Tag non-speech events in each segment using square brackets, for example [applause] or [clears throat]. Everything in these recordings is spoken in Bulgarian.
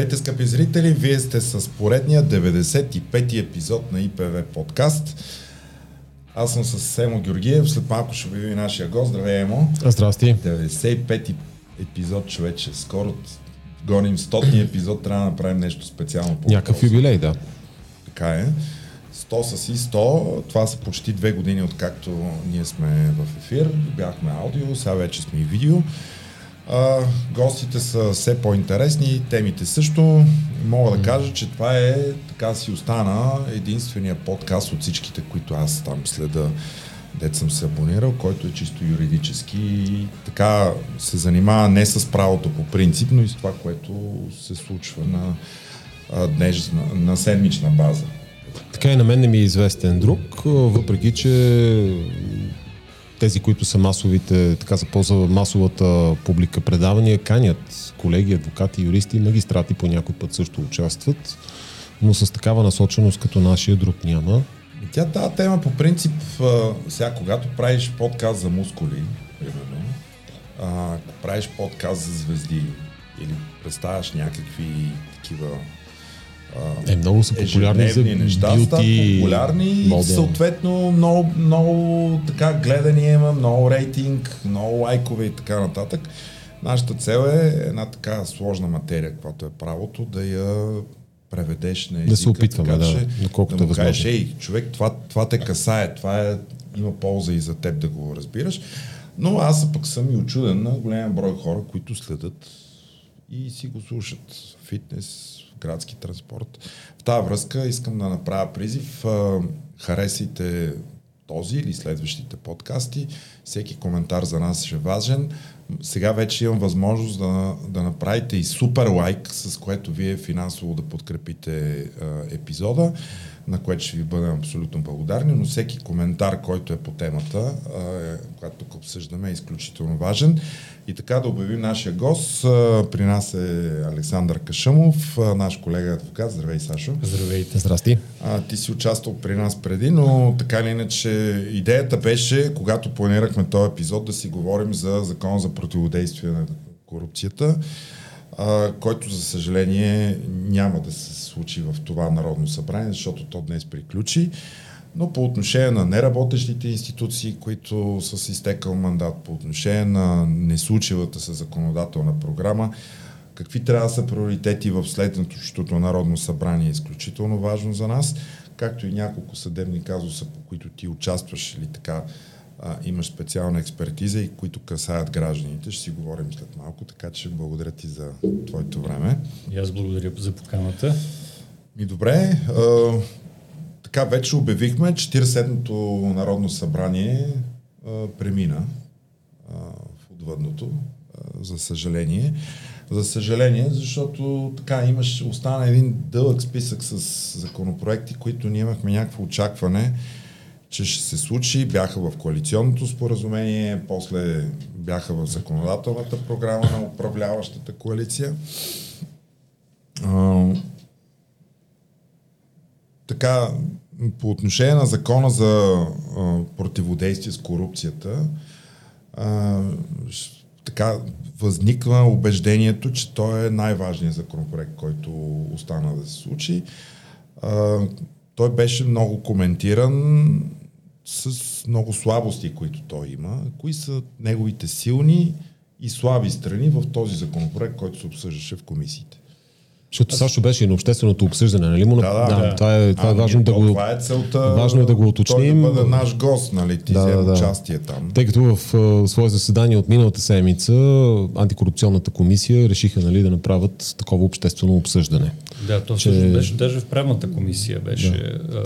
Здравейте, скъпи зрители! Вие сте с поредния 95-ти епизод на ИПВ подкаст. Аз съм с Емо Георгиев, след малко ще обяви нашия гост. Здравей, Емо! Здрасти! 95-ти епизод, човече. Скоро гоним 100-ти епизод, трябва да направим нещо специално. По Някакъв юбилей, да. Така е. 100 са си 100, това са почти две години откакто ние сме в ефир, бяхме аудио, сега вече сме и видео. А, гостите са все по-интересни, темите също. Мога да кажа, че това е, така си остана, единствения подкаст от всичките, които аз там следа, дет съм се абонирал, който е чисто юридически и така се занимава не с правото по принцип, но и с това, което се случва на, днес, на, на седмична база. Така и на мен не ми е известен друг, въпреки че тези, които са масовите, така за ползва масовата публика предавания, канят колеги, адвокати, юристи, магистрати по някой път също участват, но с такава насоченост като нашия друг няма. Тя тази тема по принцип, сега когато правиш подкаст за мускули, примерно, ако правиш подкаст за звезди или представяш някакви такива е, много са популярни за неща, бюти, популярни и съответно много, много така гледания има, много рейтинг, много лайкове и така нататък. Нашата цел е една така сложна материя, каквато е правото, да я преведеш на езика. Да се опитваме, така, да, доколкото да му кажеш, ей, човек, това, това те касае, това е, има полза и за теб да го разбираш. Но аз пък съм и очуден на голям брой хора, които следят и си го слушат. Фитнес, градски транспорт. В тази връзка искам да направя призив. Харесайте този или следващите подкасти. Всеки коментар за нас е важен. Сега вече имам възможност да, да направите и супер лайк, с което вие финансово да подкрепите а, епизода, на което ще ви бъдем абсолютно благодарни, но всеки коментар, който е по темата, а, която тук обсъждаме, е изключително важен. И така да обявим нашия гост. При нас е Александър Кашъмов, наш колега адвокат. Здравей, Сашо. Здравейте. Здрасти. А, ти си участвал при нас преди, но така или иначе идеята беше, когато планирахме този епизод, да си говорим за закон за противодействие на корупцията, а, който за съжаление няма да се случи в това Народно събрание, защото то днес приключи. Но по отношение на неработещите институции, които са с изтекал мандат, по отношение на неслучилата се законодателна програма, какви трябва да са приоритети в следващото Народно събрание е изключително важно за нас, както и няколко съдебни казуса, по които ти участваш или така а, имаш специална експертиза и които касаят гражданите. Ще си говорим след малко, така че благодаря ти за твоето време. И аз благодаря за поканата. Ми добре, така, вече обявихме, 47-то Народно събрание а, премина а, в отвъдното, а, за съжаление. За съжаление, защото така имаш, остана един дълъг списък с законопроекти, които ние имахме някакво очакване, че ще се случи. Бяха в коалиционното споразумение, после бяха в законодателната програма на управляващата коалиция. А, така, по отношение на закона за а, противодействие с корупцията, а, така възниква убеждението, че той е най-важният законопроект, който остана да се случи. А, той беше много коментиран с много слабости, които той има. Кои са неговите силни и слаби страни в този законопроект, който се обсъждаше в комисиите? Защото Сашо беше и на общественото обсъждане, нали му? Да, да, да, Това е, това е важно да го... Това е целта. Важно е да го уточним. Той да бъде наш гост, нали? Ти да, да, участие там. Тъй като в uh, свое заседание от миналата седмица антикорупционната комисия решиха нали, да направят такова обществено обсъждане. Да, то че... беше даже в правната комисия беше. Да.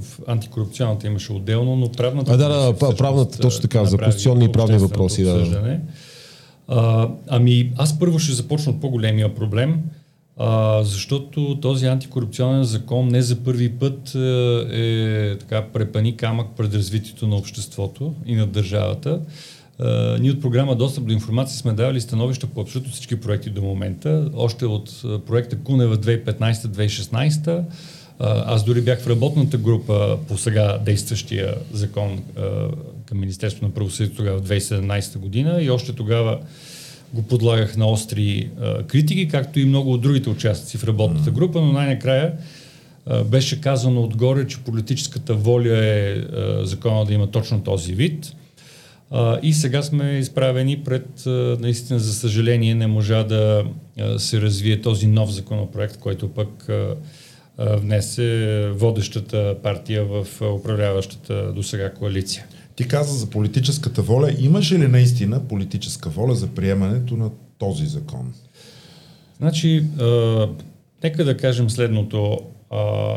В антикорупционната имаше отделно, но правната а, да, да, да, правната, точно така, за конституционни и правни въпроси. Да. А, ами, аз първо ще започна от по-големия проблем – а, защото този антикорупционен закон не за първи път е, е така препани камък пред развитието на обществото и на държавата. А, ние от програма Достъп до информация сме давали становища по абсолютно всички проекти до момента. Още от проекта Кунева 2015-2016. Аз дори бях в работната група по сега действащия закон към Министерството на правосъдието тогава в 2017 година и още тогава го подлагах на остри а, критики, както и много от другите участници в работната група, но най-накрая а, беше казано отгоре, че политическата воля е а, закона да има точно този вид. А, и сега сме изправени пред, а, наистина, за съжаление, не можа да а, се развие този нов законопроект, който пък а, а, внесе водещата партия в управляващата до сега коалиция. Ти каза за политическата воля. Имаше ли наистина политическа воля за приемането на този закон? Значи, а, нека да кажем следното. А,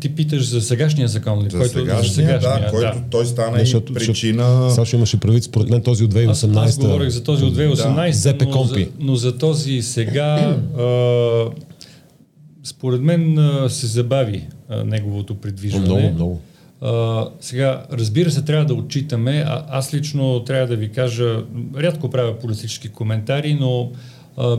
ти питаш за сегашния закон ли? За който, сегашния, за сегашния, да, който да. той стана Защото, и причина... Сашо имаше правит, според мен този от 2018. Аз, аз говорих за този от 2018, да. но, за, но за този сега а, според мен а, се забави а, неговото придвижване. Много, много. Сега, разбира се, трябва да отчитаме. А, аз лично трябва да ви кажа, рядко правя политически коментари, но а,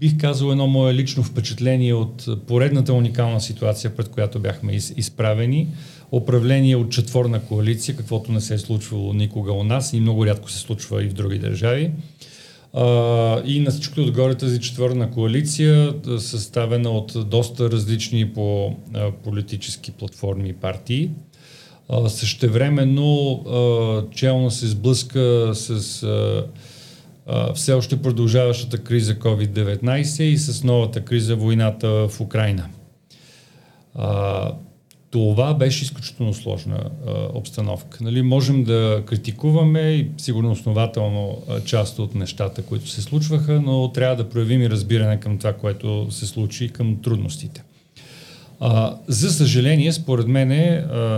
бих казал едно мое лично впечатление от поредната уникална ситуация, пред която бяхме из, изправени. Управление от четворна коалиция, каквото не се е случвало никога у нас и много рядко се случва и в други държави. Uh, и на всичкото отгоре тази четвърна коалиция, съставена от доста различни по uh, политически платформи и партии. Същевременно челно се сблъска с uh, все още продължаващата криза COVID-19 и с новата криза войната в Украина. А, това беше изключително сложна а, обстановка. Нали, можем да критикуваме и сигурно основателно а, част от нещата, които се случваха, но трябва да проявим и разбиране към това, което се случи и към трудностите. А, за съжаление, според мен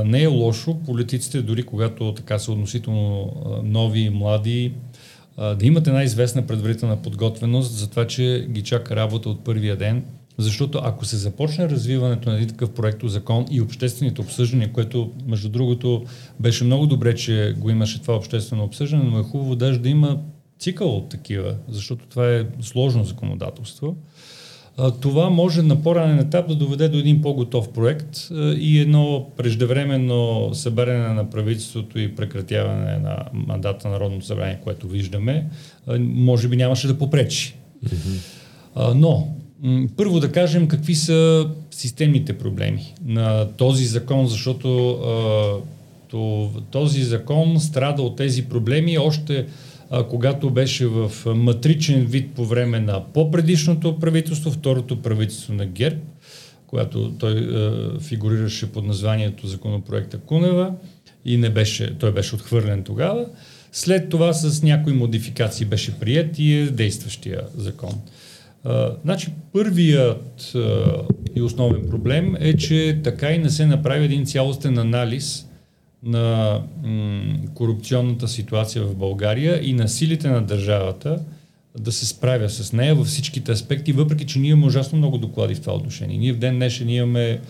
не е лошо политиците, дори когато така са относително нови и млади, да имат една известна предварителна подготвеност за това, че ги чака работа от първия ден, защото ако се започне развиването на един такъв проект закон и обществените обсъждания, което между другото беше много добре, че го имаше това обществено обсъждане, но е хубаво даже да има цикъл от такива, защото това е сложно законодателство това може на по-ранен етап да доведе до един по-готов проект и едно преждевременно събиране на правителството и прекратяване на мандата на Народното събрание, което виждаме, може би нямаше да попречи. Mm-hmm. Но, първо да кажем какви са системните проблеми на този закон, защото този закон страда от тези проблеми още а, когато беше в матричен вид по време на по-предишното правителство, второто правителство на ГЕРБ, която той а, фигурираше под названието законопроекта Кунева и не беше, той беше отхвърлен тогава. След това с някои модификации беше прият и е действащия закон. А, значи първият а, и основен проблем е, че така и не се направи един цялостен анализ на м- корупционната ситуация в България и на силите на държавата да се справя с нея във всичките аспекти, въпреки че ние имаме ужасно много доклади в това отношение. Ние в ден днешен имаме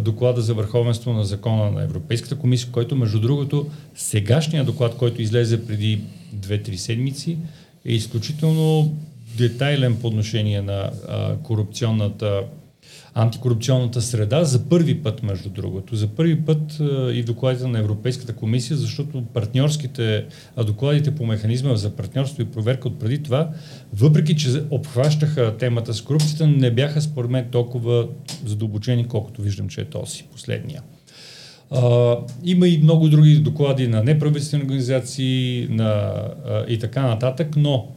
доклада за върховенство на закона на Европейската комисия, който между другото сегашния доклад, който излезе преди 2-3 седмици, е изключително детайлен по отношение на а, корупционната антикорупционната среда за първи път, между другото. За първи път и докладите на Европейската комисия, защото партньорските, докладите по механизма за партньорство и проверка от преди това, въпреки че обхващаха темата с корупцията, не бяха според мен толкова задълбочени, колкото виждам, че е този последния. Uh, има и много други доклади на неправителствени организации на, uh, и така нататък, но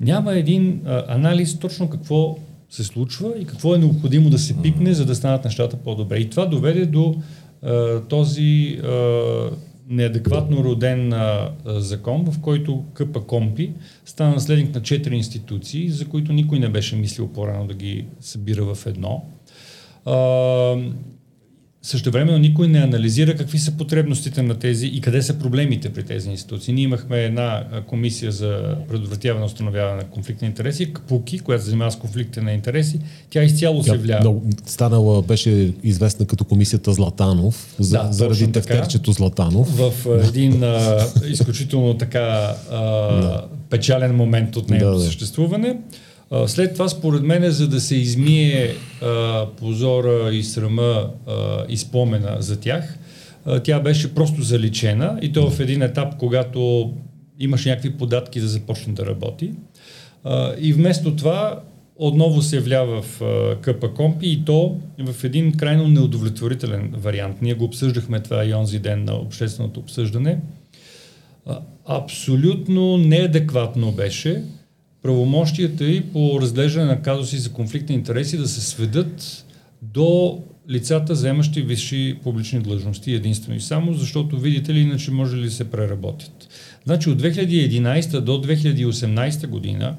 няма един uh, анализ точно какво се случва и какво е необходимо да се пикне, за да станат нещата по-добре. И това доведе до а, този а, неадекватно роден а, закон, в който КП Компи стана наследник на четири институции, за които никой не беше мислил по-рано да ги събира в едно. А, също времено никой не анализира какви са потребностите на тези и къде са проблемите при тези институции. Ние имахме една комисия за предотвратяване и установяване на конфликт на интереси, КПУКИ, която се занимава с конфликта на интереси. Тя изцяло се влияе. Станала, беше известна като комисията Златанов, за, да, заради тефтерчето Златанов. В един а, изключително така а, да. печален момент от нейното да, да. съществуване. След това, според мен, за да се измие а, позора и срама а, и спомена за тях, а, тя беше просто заличена и то в един етап, когато имаше някакви податки да започне да работи. А, и вместо това отново се являва в КП Компи и то в един крайно неудовлетворителен вариант. Ние го обсъждахме това и онзи ден на общественото обсъждане. А, абсолютно неадекватно беше правомощията и по разглеждане на казуси за конфликт на интереси да се сведат до лицата, заемащи висши публични длъжности единствено и само, защото видите ли, иначе може ли се преработят. Значи от 2011 до 2018 година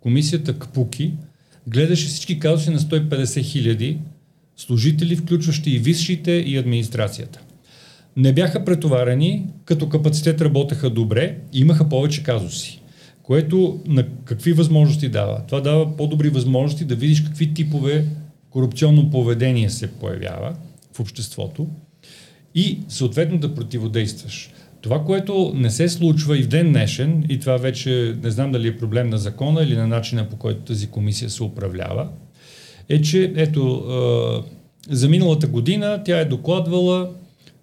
комисията КПУКИ гледаше всички казуси на 150 хиляди служители, включващи и висшите и администрацията. Не бяха претоварени, като капацитет работеха добре, имаха повече казуси. Което на какви възможности дава? Това дава по-добри възможности да видиш какви типове корупционно поведение се появява в обществото и съответно да противодействаш. Това, което не се случва и в ден днешен, и това вече не знам дали е проблем на закона или на начина по който тази комисия се управлява, е, че ето, за миналата година тя е докладвала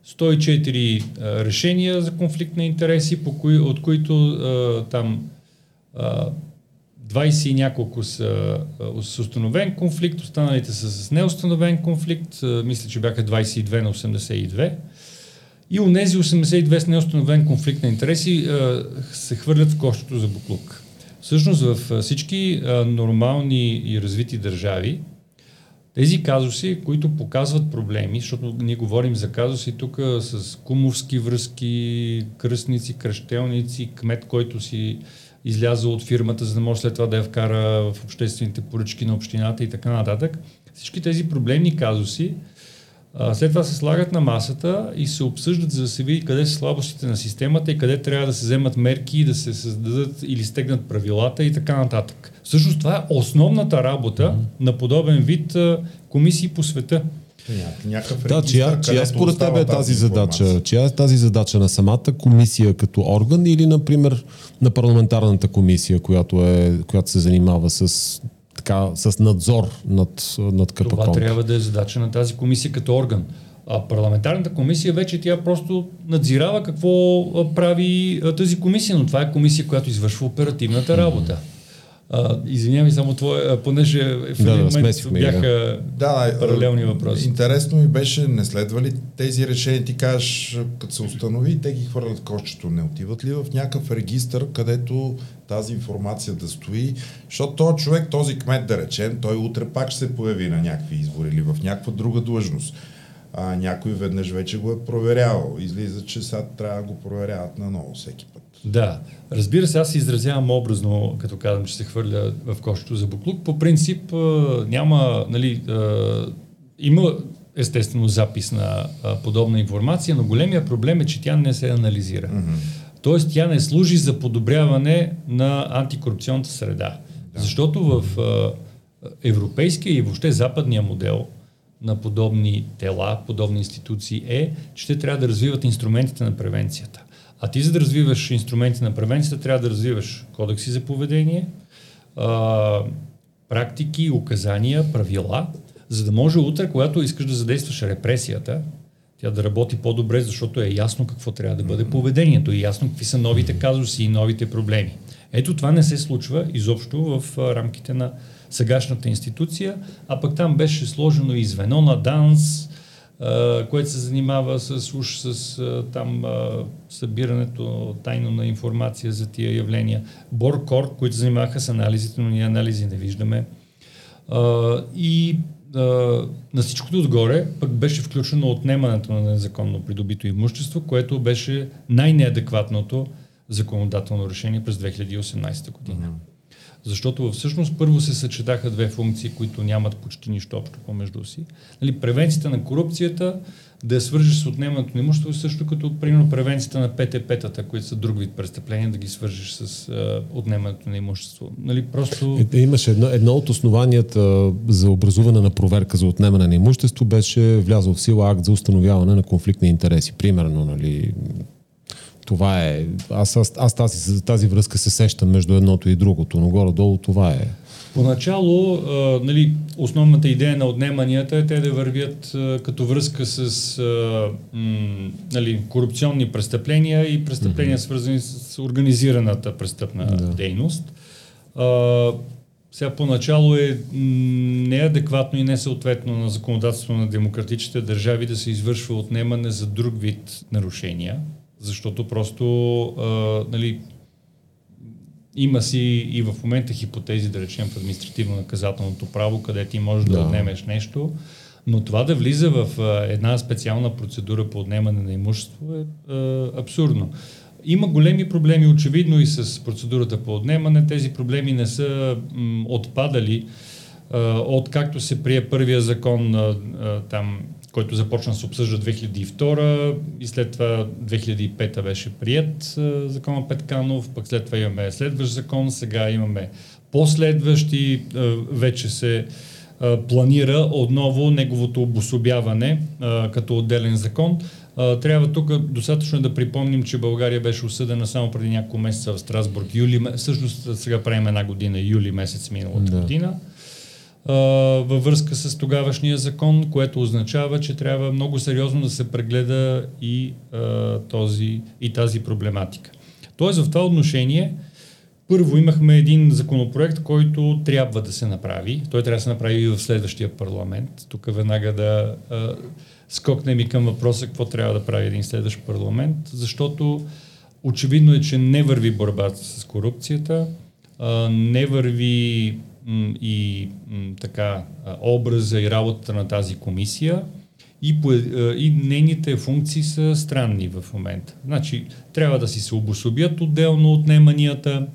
104 решения за конфликт на интереси, по кои, от които там 20 и няколко са с установен конфликт, останалите са с неустановен конфликт, мисля, че бяха 22 на 82. И у нези 82 с неустановен конфликт на интереси се хвърлят в кощето за буклук. Всъщност в всички нормални и развити държави тези казуси, които показват проблеми, защото ние говорим за казуси тук с кумовски връзки, кръстници, кръщелници, кмет, който си изляза от фирмата, за да може след това да я вкара в обществените поръчки на общината и така нататък. Всички тези проблемни казуси а, след това се слагат на масата и се обсъждат, за да се види къде са слабостите на системата и къде трябва да се вземат мерки, да се създадат или стегнат правилата и така нататък. Всъщност това е основната работа mm-hmm. на подобен вид а, комисии по света. Някакъв да, чия, чия според теб е тази задача? Чия е тази задача на самата комисия като орган или, например, на парламентарната комисия, която, е, която се занимава с така, с надзор над, над КПКОН. Това трябва да е задача на тази комисия като орган. А парламентарната комисия вече тя просто надзирава какво прави тази комисия, но това е комисия, която извършва оперативната работа. А, извинявай, само твое, понеже в един да, момент бяха да, паралелни въпроси. Интересно ми беше, не следва ли тези решения, ти кажеш, като се установи, те ги хвърлят кошчето, не отиват ли в някакъв регистр, където тази информация да стои, защото този човек, този кмет да речем, той утре пак ще се появи на някакви избори или в някаква друга длъжност. А, някой веднъж вече го е проверявал. Излиза, че сега трябва да го проверяват наново всеки. Да, разбира се, аз се изразявам образно, като казвам, че се хвърля в кошето за буклук. По принцип няма, нали, има естествено запис на подобна информация, но големия проблем е, че тя не се анализира. Mm-hmm. Тоест тя не служи за подобряване на антикорупционната среда. Да. Защото в европейския и въобще западния модел на подобни тела, подобни институции е, че те трябва да развиват инструментите на превенцията. А ти за да развиваш инструменти на превенцията, трябва да развиваш кодекси за поведение, а, практики, указания, правила, за да може утре, когато искаш да задействаш репресията, тя да работи по-добре, защото е ясно какво трябва да бъде поведението и ясно какви са новите казуси и новите проблеми. Ето това не се случва изобщо в рамките на сегашната институция, а пък там беше сложено и звено на ДАНС, което се занимава с, уж с там събирането тайно на информация за тия явления. Боркор, които занимаваха с анализите, но ние анализи не виждаме. И на всичкото отгоре пък беше включено отнемането на незаконно придобито имущество, което беше най-неадекватното законодателно решение през 2018 година. Mm-hmm. Защото всъщност първо се съчетаха две функции, които нямат почти нищо общо помежду си. Нали, превенцията на корупцията да я свържеш с отнемането на имущество, е също като примерно превенцията на ПТП-тата, които са друг вид престъпления, да ги свържеш с а, отнемането на имущество. Нали, просто... Е, имаше едно, едно от основанията за образуване на проверка за отнемане на имущество беше влязъл в сила акт за установяване на конфликт на интереси. Примерно, нали, Това е. Аз, аз, аз тази, тази връзка се сещам между едното и другото, но горе-долу това е. Поначало, а, нали, основната идея на отнеманията е те да вървят а, като връзка с а, м, нали, корупционни престъпления и престъпления, mm-hmm. свързани с организираната престъпна да. дейност. А, сега поначало е неадекватно и несъответно на законодателство на демократичните държави да се извършва отнемане за друг вид нарушения, защото просто а, нали, има си и в момента хипотези, да речем, в административно-наказателното право, където ти можеш да. да отнемеш нещо, но това да влиза в а, една специална процедура по отнемане на имущество е а, абсурдно. Има големи проблеми, очевидно, и с процедурата по отнемане. Тези проблеми не са м, отпадали от както се прие първия закон там който започна да се обсъжда 2002 и след това 2005 беше прият закона Петканов, пък след това имаме следващ закон, сега имаме последващи, вече се планира отново неговото обособяване като отделен закон. Трябва тук достатъчно да припомним, че България беше осъдена само преди няколко месеца в Страсбург. Юли, всъщност сега правим една година, юли месец миналата да. година във връзка с тогавашния закон, което означава, че трябва много сериозно да се прегледа и, а, този, и тази проблематика. Тоест в това отношение първо имахме един законопроект, който трябва да се направи. Той трябва да се направи и в следващия парламент. Тук веднага да а, скокнем и към въпроса какво трябва да прави един следващ парламент, защото очевидно е, че не върви борбата с корупцията, а, не върви и така образа и работата на тази комисия и, и нейните функции са странни в момента. Значи, трябва да си се обособят отделно отнеманията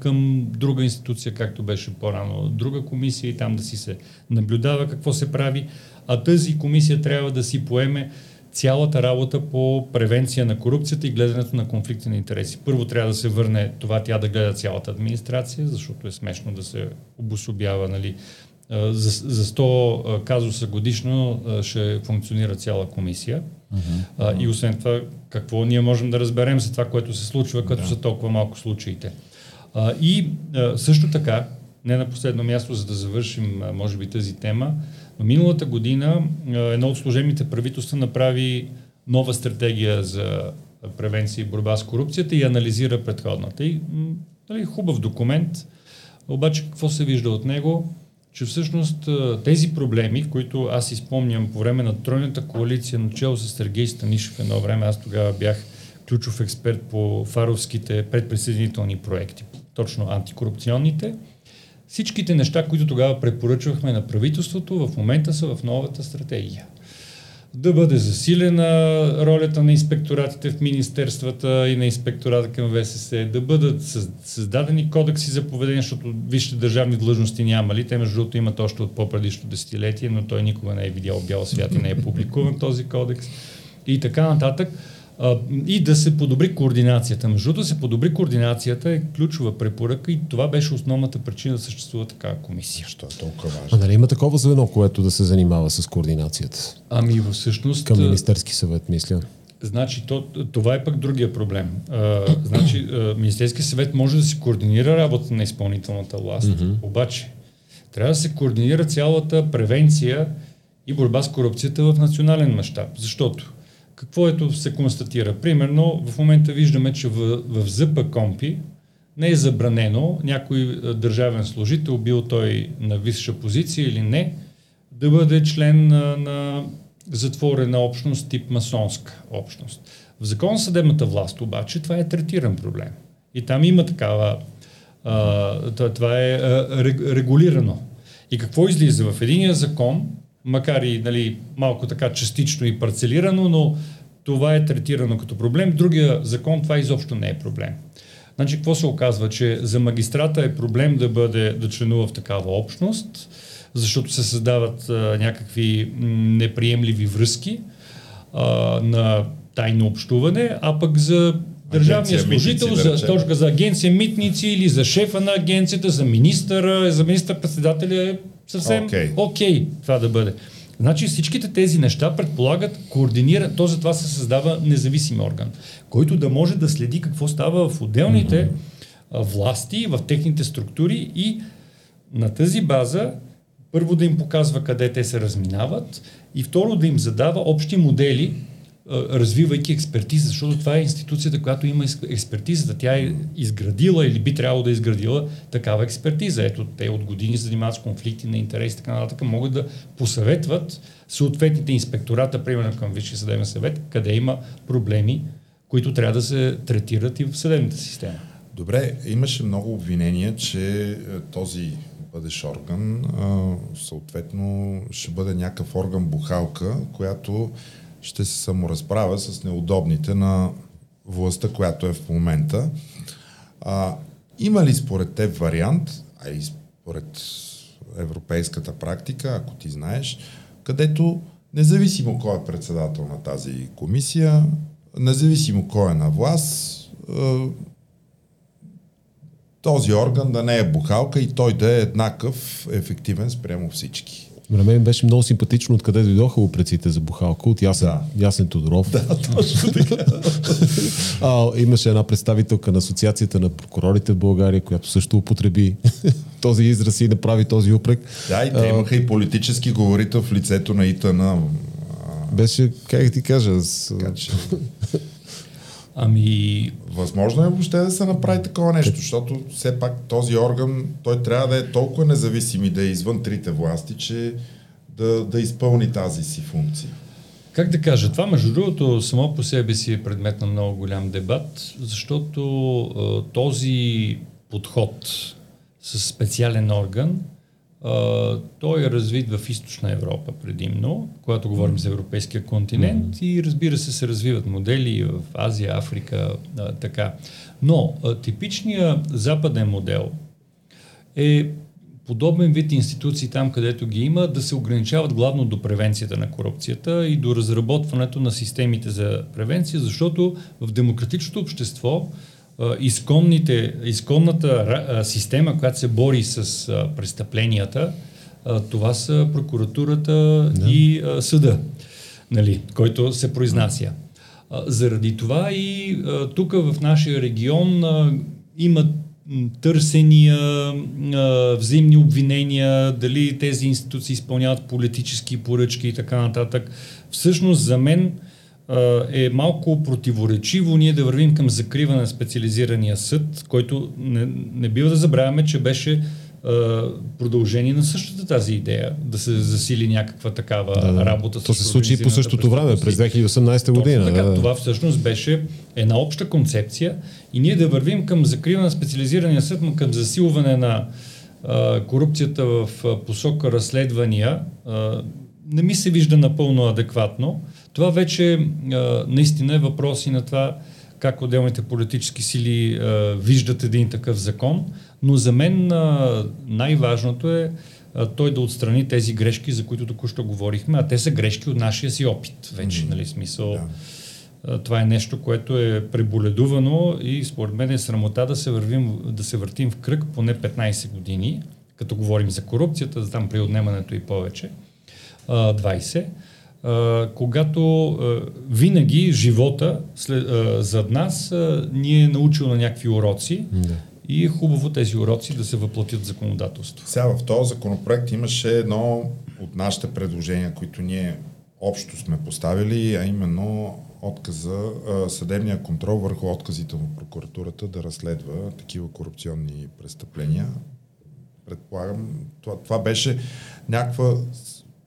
към друга институция, както беше по-рано друга комисия и там да си се наблюдава какво се прави, а тази комисия трябва да си поеме цялата работа по превенция на корупцията и гледането на конфликти на интереси. Първо трябва да се върне това тя да гледа цялата администрация, защото е смешно да се обособява, нали, за, за 100 казуса годишно ще функционира цяла комисия. Uh-huh. И освен това, какво ние можем да разберем за това, което се случва, като да. са толкова малко случаите. И също така, не на последно място, за да завършим, може би, тази тема, но миналата година едно от служебните правителства направи нова стратегия за превенция и борба с корупцията и анализира предходната. И, нали, хубав документ, обаче какво се вижда от него? Че всъщност тези проблеми, които аз изпомням по време на Тройната коалиция, начало с Сергей Станишев едно време, аз тогава бях ключов експерт по фаровските предприсъединителни проекти, точно антикорупционните – Всичките неща, които тогава препоръчвахме на правителството, в момента са в новата стратегия. Да бъде засилена ролята на инспекторатите в министерствата и на инспектората към ВСС, да бъдат създадени кодекси за поведение, защото вижте държавни длъжности няма ли. Те между другото имат още от по-предишно десетилетие, но той никога не е видял бял свят и не е публикуван този кодекс. И така нататък и да се подобри координацията. Между да се подобри координацията е ключова препоръка и това беше основната причина да съществува такава комисия. Що е толкова важно? А нали има такова звено, което да се занимава с координацията? Ами всъщност... Към Министерски съвет, мисля. Значи, то, това е пък другия проблем. А, значи, Министерски съвет може да си координира работа на изпълнителната власт, mm-hmm. обаче трябва да се координира цялата превенция и борба с корупцията в национален мащаб. Защото какво ето се констатира? Примерно, в момента виждаме, че в, в ЗП Компи не е забранено някой е, държавен служител, бил той на висша позиция или не, да бъде член на, на затворена общност тип масонска общност. В закон съдебната власт обаче това е третиран проблем. И там има такава, а, това е а, регулирано. И какво излиза? В единия закон макар и нали, малко така частично и парцелирано, но това е третирано като проблем. Другия закон това изобщо не е проблем. Значи, какво се оказва? Че за магистрата е проблем да бъде, да членува в такава общност, защото се създават а, някакви м, неприемливи връзки а, на тайно общуване, а пък за държавния служител, митници, за, точка, за агенция митници или за шефа на агенцията, за министъра, за министър-председателя е съвсем окей okay. okay, това да бъде. Значи всичките тези неща предполагат координиран, то затова се създава независим орган, който да може да следи какво става в отделните mm-hmm. власти, в техните структури и на тази база първо да им показва къде те се разминават и второ да им задава общи модели, развивайки експертиза, защото това е институцията, която има експертизата. Тя е изградила или би трябвало да е изградила такава експертиза. Ето, те от години занимават с конфликти на интереси и така нататък, могат да посъветват съответните инспектората, примерно към Висшия съдебен съвет, къде има проблеми, които трябва да се третират и в съдебната система. Добре, имаше много обвинения, че е, този бъдеш орган, съответно ще бъде някакъв орган бухалка, която ще се саморазправя с неудобните на властта, която е в момента. А, има ли според теб вариант, а и според европейската практика, ако ти знаеш, където независимо кой е председател на тази комисия, независимо кой е на власт, този орган да не е бухалка и той да е еднакъв ефективен спрямо всички. На мен беше много симпатично откъде дойдоха упреците за бухалка от Ясен, да. Ясен Тодоров. Да, точно така. [laughs] а, имаше една представителка на Асоциацията на прокурорите в България, която също употреби [laughs] този израз и направи този упрек. Да, и те имаха и политически говорител в лицето на ИТАНА. Беше, как ти кажа, с... Така, че... [laughs] Ами... Възможно е въобще да се направи такова нещо, защото все пак този орган, той трябва да е толкова независим и да е извън трите власти, че да, да изпълни тази си функция. Как да кажа, това между другото само по себе си е предмет на много голям дебат, защото този подход с специален орган Uh, той е развит в източна Европа предимно, когато говорим за европейския континент mm-hmm. и разбира се се развиват модели в Азия, Африка, uh, така. Но uh, типичният западен модел е подобен вид институции там, където ги има, да се ограничават главно до превенцията на корупцията и до разработването на системите за превенция, защото в демократичното общество изконните, изконната система, която се бори с престъпленията, това са прокуратурата да. и съда, нали, който се произнася. Заради това и тук в нашия регион има търсения, взаимни обвинения, дали тези институции изпълняват политически поръчки и така нататък. Всъщност за мен е малко противоречиво ние да вървим към закриване на специализирания съд, който не, не бива да забравяме, че беше продължение на същата тази идея, да се засили някаква такава да, да. работа. То се случи по същото време, през 2018 година. така, да. Това всъщност беше една обща концепция и ние да вървим към закриване на специализирания съд, но към засилване на а, корупцията в посока разследвания, а, не ми се вижда напълно адекватно. Това вече а, наистина е въпрос и на това как отделните политически сили а, виждат един такъв закон, но за мен а, най-важното е а, той да отстрани тези грешки, за които току-що говорихме, а те са грешки от нашия си опит вече, mm-hmm. нали, смисъл. Да. А, това е нещо, което е преболедувано и според мен е срамота да се, вървим, да се въртим в кръг поне 15 години, като говорим за корупцията, за там при отнемането и повече, а, 20 а, когато а, винаги живота след, а, зад нас а, ни е научил на някакви уроци да. и е хубаво тези уроци да се въплатят в законодателство. Сега в този законопроект имаше едно от нашите предложения, които ние общо сме поставили, а именно отказа, съдебния контрол върху отказите на прокуратурата да разследва такива корупционни престъпления. Предполагам, това, това беше някаква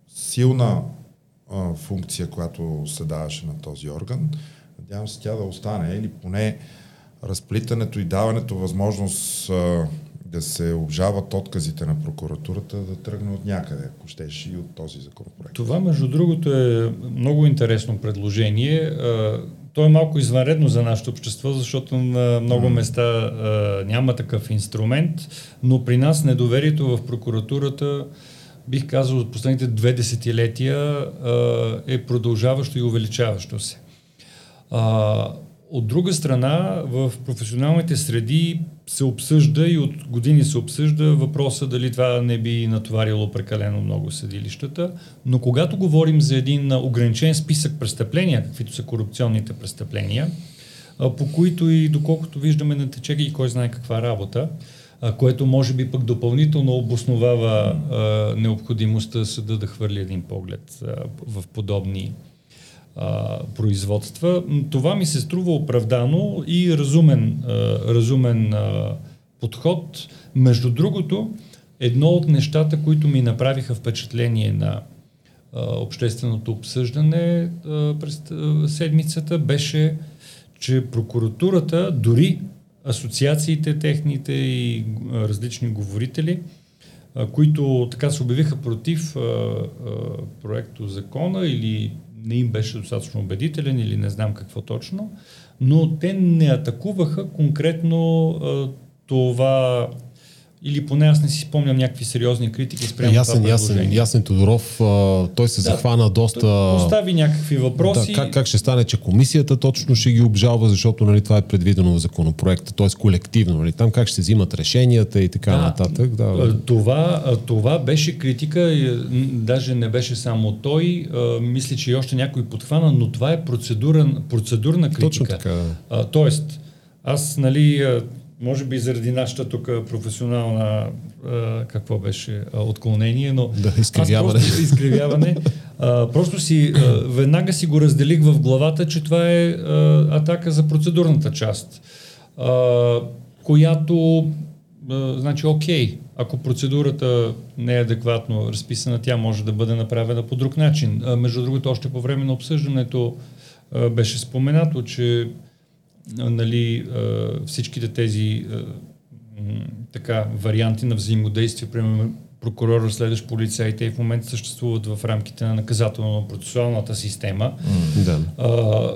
силна а, функция, която се даваше на този орган. Надявам се тя да остане или поне разплитането и даването възможност а, да се обжават отказите на прокуратурата да тръгне от някъде, ако щеш и от този законопроект. Това, между другото, е много интересно предложение. То е малко извънредно за нашето общество, защото на много места а, няма такъв инструмент, но при нас недоверието в прокуратурата бих казал, от последните две десетилетия е продължаващо и увеличаващо се. от друга страна, в професионалните среди се обсъжда и от години се обсъжда въпроса дали това не би натоварило прекалено много съдилищата. Но когато говорим за един ограничен списък престъпления, каквито са корупционните престъпления, по които и доколкото виждаме не тече и кой знае каква работа, което може би пък допълнително обосновава необходимостта съда да хвърли един поглед в подобни а, производства. Това ми се струва оправдано и разумен, а, разумен а, подход. Между другото, едно от нещата, които ми направиха впечатление на а, общественото обсъждане а, през а, седмицата беше, че прокуратурата, дори асоциациите техните и различни говорители, които така се обявиха против проекто закона или не им беше достатъчно убедителен или не знам какво точно, но те не атакуваха конкретно това или поне аз не си спомням някакви сериозни критики спрямо ясен, това ясен, ясен Тодоров, а, той се да, захвана доста... Постави някакви въпроси. Да, как, как ще стане, че комисията точно ще ги обжалва, защото нали, това е предвидено в законопроекта, т.е. колективно. Нали, там как ще взимат решенията и така да, нататък. Да, това, това беше критика, даже не беше само той, а, мисля, че и още някой подхвана, но това е процедурна, процедурна критика. Точно така. А, тоест, аз, нали, може би заради нашата тук професионална, а, какво беше, а, отклонение, но да, изкривяване. Аз просто, [laughs] изкривяване а, просто си, а, веднага си го разделих в главата, че това е а, атака за процедурната част, а, която, а, значи, окей, ако процедурата не е адекватно разписана, тя може да бъде направена по друг начин. А, между другото, още по време на обсъждането а, беше споменато, че нали, всичките тези така, варианти на взаимодействие, примерно прокурор, разследващ полицаите и в момента съществуват в рамките на наказателно-процесуалната система. Mm, да. а,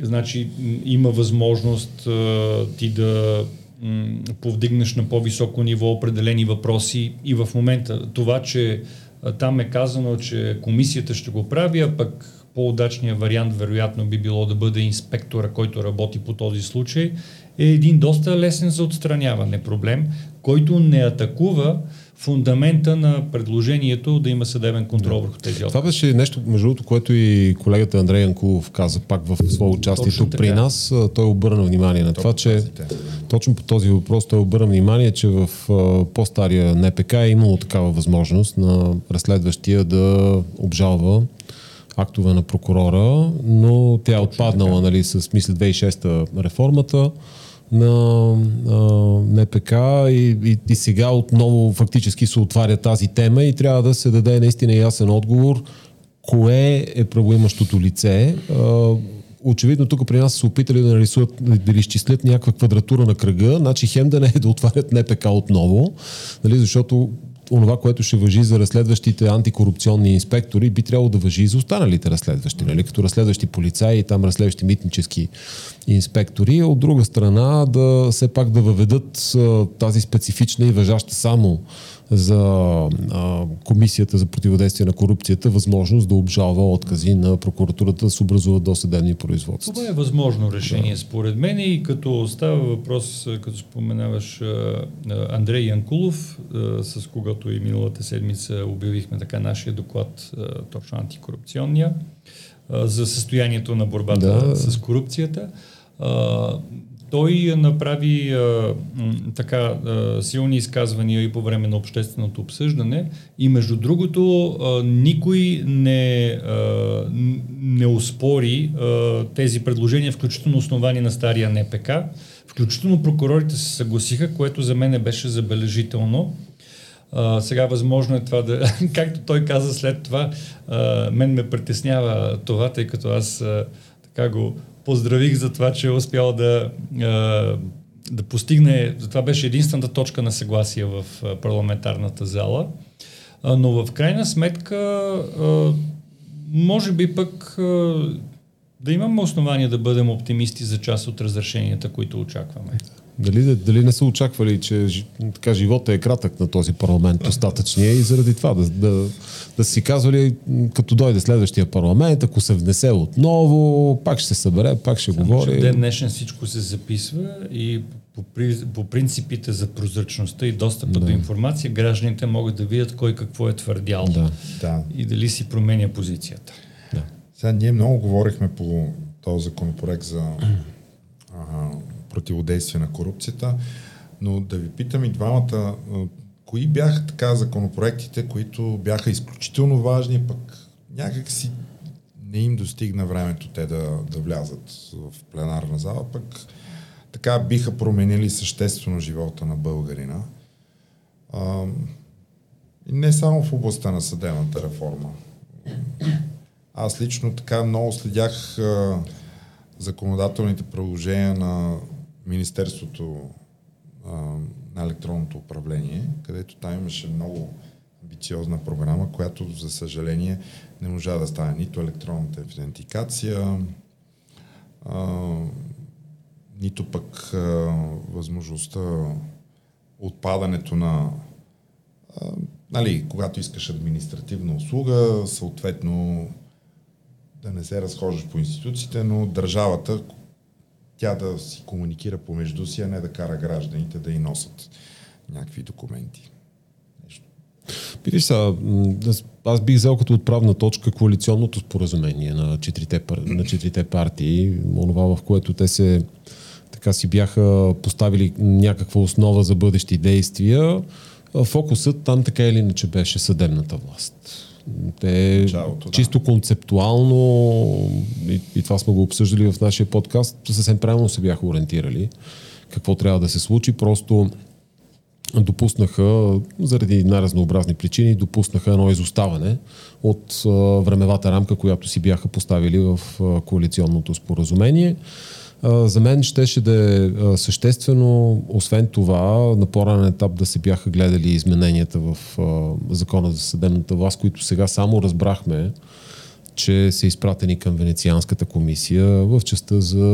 значи има възможност а, ти да м, повдигнеш на по-високо ниво определени въпроси и в момента това, че а, там е казано, че комисията ще го прави, а пък по-удачният вариант вероятно би било да бъде инспектора, който работи по този случай, е един доста лесен за отстраняване проблем, който не атакува фундамента на предложението да има съдебен контрол върху тези области. Това беше нещо, между другото, което и колегата Андрей Янкулов каза пак в свое участие тук при нас. Той обърна внимание на това, че точно по този въпрос той обърна внимание, че в по-стария НПК е имало такава възможност на разследващия да обжалва актове на прокурора, но тя е отпаднала, нали, с, мисля, 2006-та реформата на а, НПК и, и, и сега отново фактически се отваря тази тема и трябва да се даде наистина ясен отговор кое е правоимащото лице. А, очевидно тук при нас са опитали да нарисуват, да изчислят някаква квадратура на кръга, значи хем да не е да отварят НПК отново, нали, защото онова, което ще въжи за разследващите антикорупционни инспектори, би трябвало да въжи и за останалите разследващи, нали? като разследващи полицаи и там разследващи митнически инспектори. От друга страна, да все пак да въведат тази специфична и въжаща само за а, Комисията за противодействие на корупцията възможност да обжалва откази на прокуратурата да се образуват досъдебни производства. Това е възможно решение, да. според мен и като става въпрос, като споменаваш Андрей Янкулов, с когато и миналата седмица обявихме така нашия доклад, точно антикорупционния, за състоянието на борбата да. с корупцията. Той направи а, така а, силни изказвания и по време на общественото обсъждане и между другото а, никой не, а, не успори а, тези предложения, включително основани на стария НПК. Включително прокурорите се съгласиха, което за мен беше забележително. А, сега възможно е това да, [laughs] както той каза след това, а, мен ме притеснява това, тъй като аз а, така го поздравих за това, че е успял да, да постигне, това беше единствената точка на съгласие в парламентарната зала, но в крайна сметка може би пък да имаме основания да бъдем оптимисти за част от разрешенията, които очакваме. Дали, дали не са очаквали, че така, живота е кратък на този парламент достатъчния и заради това да, да, да си казвали, като дойде следващия парламент, ако се внесе отново, пак ще се събере, пак ще Само, говори. Ден днешен всичко се записва и по, по принципите за прозрачността и достъпа да. до информация, гражданите могат да видят кой какво е твърдял да. Да. и дали си променя позицията. Да. Сега ние много говорихме по този законопроект за ага, противодействие на корупцията, но да ви питам и двамата, кои бяха така законопроектите, които бяха изключително важни, пък някак си не им достигна времето те да, да влязат в пленарна зала, пък така биха променили съществено живота на българина. А, и не само в областта на съдебната реформа. Аз лично така много следях а, законодателните предложения на Министерството на електронното управление, където там имаше много амбициозна програма, която за съжаление не можа да стане нито електронната идентикация, а, нито пък възможността отпадането на нали, когато искаш административна услуга, съответно да не се разхождаш по институциите, но държавата, тя да си комуникира помежду си, а не да кара гражданите да и носят някакви документи. Видиш са, аз бих взел като отправна точка коалиционното споразумение на четирите, на четирите партии, онова в което те се така си бяха поставили някаква основа за бъдещи действия. Фокусът там така или иначе беше съдебната власт. Те Началото, да. чисто концептуално, и, и това сме го обсъждали в нашия подкаст, съвсем правилно се бяха ориентирали какво трябва да се случи. Просто допуснаха, заради най-разнообразни причини, допуснаха едно изоставане от времевата рамка, която си бяха поставили в коалиционното споразумение. За мен щеше да е съществено, освен това, на по-ранен етап да се бяха гледали измененията в закона за съдебната власт, които сега само разбрахме, че са изпратени към Венецианската комисия в частта за,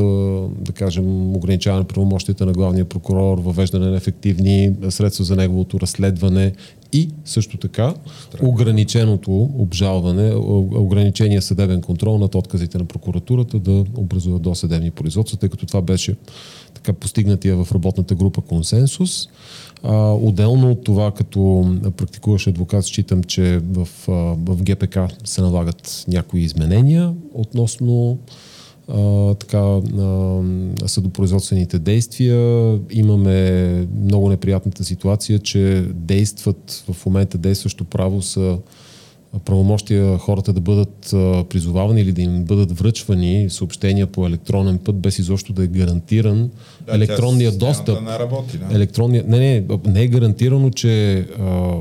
да кажем, ограничаване правомощията на главния прокурор, въвеждане на ефективни средства за неговото разследване и също така ограниченото обжалване, ограничения съдебен контрол над отказите на прокуратурата да образуват досъдебни производства, тъй като това беше така постигнатия в работната група консенсус. А, отделно от това, като практикуваш адвокат, считам, че в, в ГПК се налагат някои изменения относно а, така, а, съдопроизводствените действия. Имаме много неприятната ситуация, че действат в момента действащо право са правомощия хората да бъдат призовавани или да им бъдат връчвани съобщения по електронен път, без изобщо да е гарантиран да, електронния достъп. Не, работи, да. електронния, не, не, не е гарантирано, че а,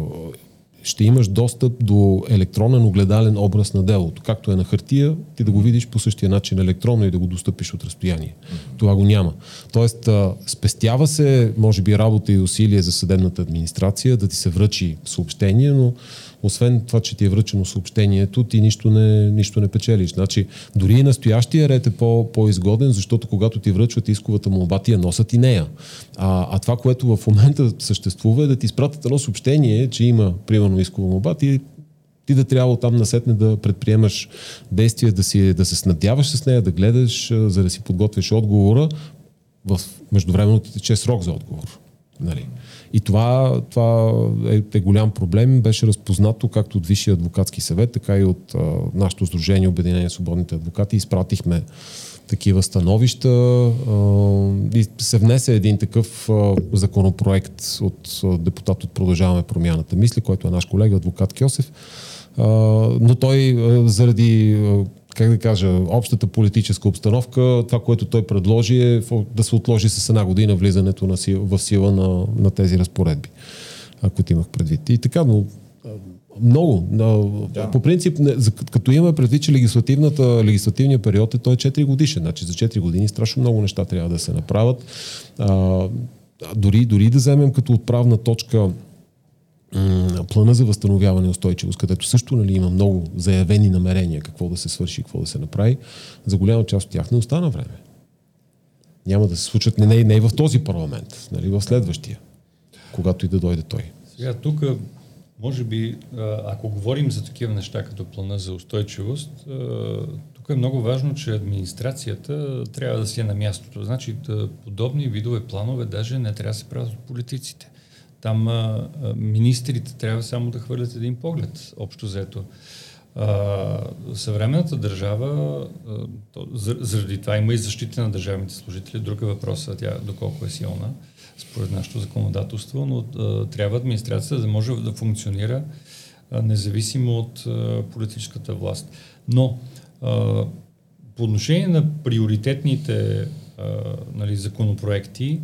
ще имаш достъп до електронен огледален образ на делото. Както е на хартия, ти да го видиш по същия начин електронно и да го достъпиш от разстояние. Това го няма. Тоест, спестява се, може би, работа и усилие за съдебната администрация да ти се връчи съобщение, но освен това, че ти е връчено съобщението, ти нищо не, нищо не печелиш. Значи, дори и настоящия ред е по, по-изгоден, защото когато ти връчват исковата молба, ти я носят и нея. А, а това, което в момента съществува е да ти изпратят едно съобщение, че има, примерно, искова молба, ти ти да трябва там насетне да предприемаш действия, да, си, да се снадяваш с нея, да гледаш, за да си подготвиш отговора. В междувременно ти тече срок за отговор. Нали? И това, това е, е голям проблем. Беше разпознато както от Висшия адвокатски съвет, така и от а, нашето сдружение Обединение свободните адвокати. Изпратихме такива становища а, и се внесе един такъв а, законопроект от а, депутат от Продължаваме промяната мисли, който е наш колега, адвокат Кьосев. А, но той а, заради а, как да кажа, общата политическа обстановка, това, което той предложи е да се отложи с една година влизането на сила, в сила на, на тези разпоредби, ако ти имах предвид. И така, но много. Да. По принцип, като имаме предвид, че легислативния период е той е 4 годишен. Значи за 4 години страшно много неща трябва да се направят. А, дори, дори да вземем като отправна точка плана за възстановяване и устойчивост, където също нали, има много заявени намерения какво да се свърши, какво да се направи, за голяма част от тях не остана време. Няма да се случат не, не, не в този парламент, нали, в следващия, когато и да дойде той. Сега тук, може би, ако говорим за такива неща като плана за устойчивост, тук е много важно, че администрацията трябва да си е на мястото. Значи подобни видове планове даже не трябва да се правят от политиците. Там а, министрите трябва само да хвърлят един поглед, общо взето. Съвременната държава, то, заради това има и защита на държавните служители, друг е въпрос, тя доколко е силна, според нашето законодателство, но а, трябва администрацията да може да функционира а, независимо от а, политическата власт. Но а, по отношение на приоритетните а, нали, законопроекти,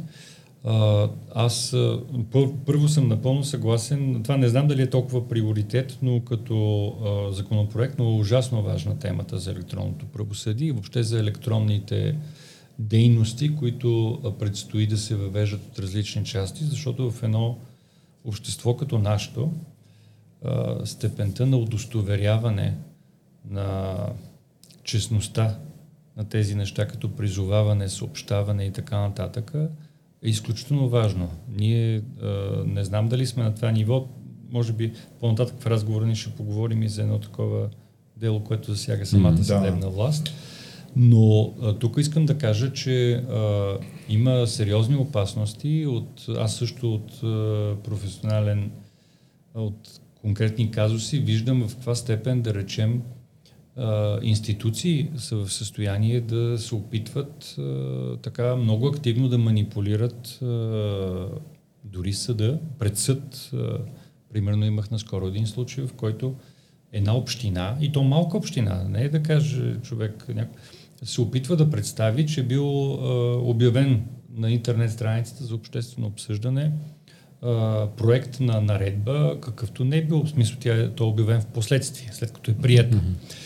аз първо съм напълно съгласен. Това не знам дали е толкова приоритет, но като законопроект, но е ужасно важна темата за електронното правосъдие и въобще за електронните дейности, които предстои да се въвеждат от различни части, защото в едно общество като нашето степента на удостоверяване на честността на тези неща, като призоваване, съобщаване и така нататък, е изключително важно. Ние а, не знам дали сме на това ниво, може би по-нататък в разговора ни ще поговорим и за едно такова дело, което засяга самата mm, съдебна да. власт. Но а, тук искам да кажа, че а, има сериозни опасности. От, аз също от а, професионален, от конкретни казуси виждам в каква степен, да речем, а, институции са в състояние да се опитват а, така много активно да манипулират а, дори съда, пред съд. А, примерно имах наскоро един случай, в който една община, и то малка община, не е да каже човек, няко, се опитва да представи, че е бил а, обявен на интернет страницата за обществено обсъждане проект на наредба, какъвто не е бил, в смисъл тя е, то е обявен в последствие, след като е приятно. Mm-hmm.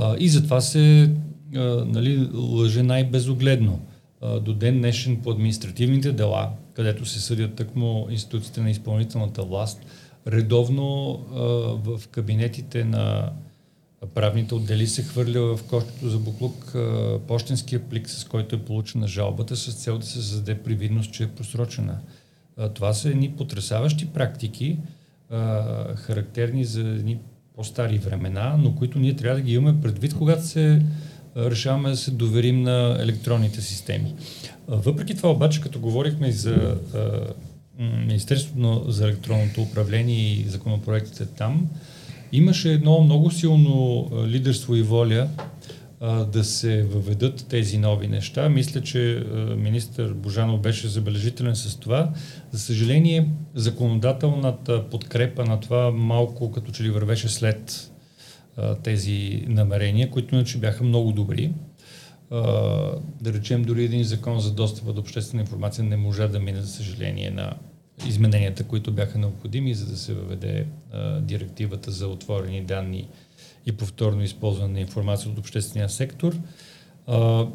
А, и затова се а, нали, лъже най-безогледно. А, до ден днешен по административните дела, където се съдят тъкмо институциите на изпълнителната власт, редовно а, в кабинетите на правните отдели се хвърля в кошчето за буклук а, почтенския плик, с който е получена жалбата, с цел да се създаде привидност, че е просрочена. А, това са едни потрясаващи практики, характерни за едни по-стари времена, но които ние трябва да ги имаме предвид, когато се решаваме да се доверим на електронните системи. Въпреки това обаче, като говорихме за Министерството за електронното управление и законопроектите там, имаше едно много силно лидерство и воля да се въведат тези нови неща. Мисля, че министър Божанов беше забележителен с това. За съжаление, законодателната подкрепа на това малко като че ли вървеше след тези намерения, които иначе бяха много добри. Да речем, дори един закон за достъпа до обществена информация не можа да мине, за съжаление, на измененията, които бяха необходими, за да се въведе директивата за отворени данни и повторно използване на информация от обществения сектор. А,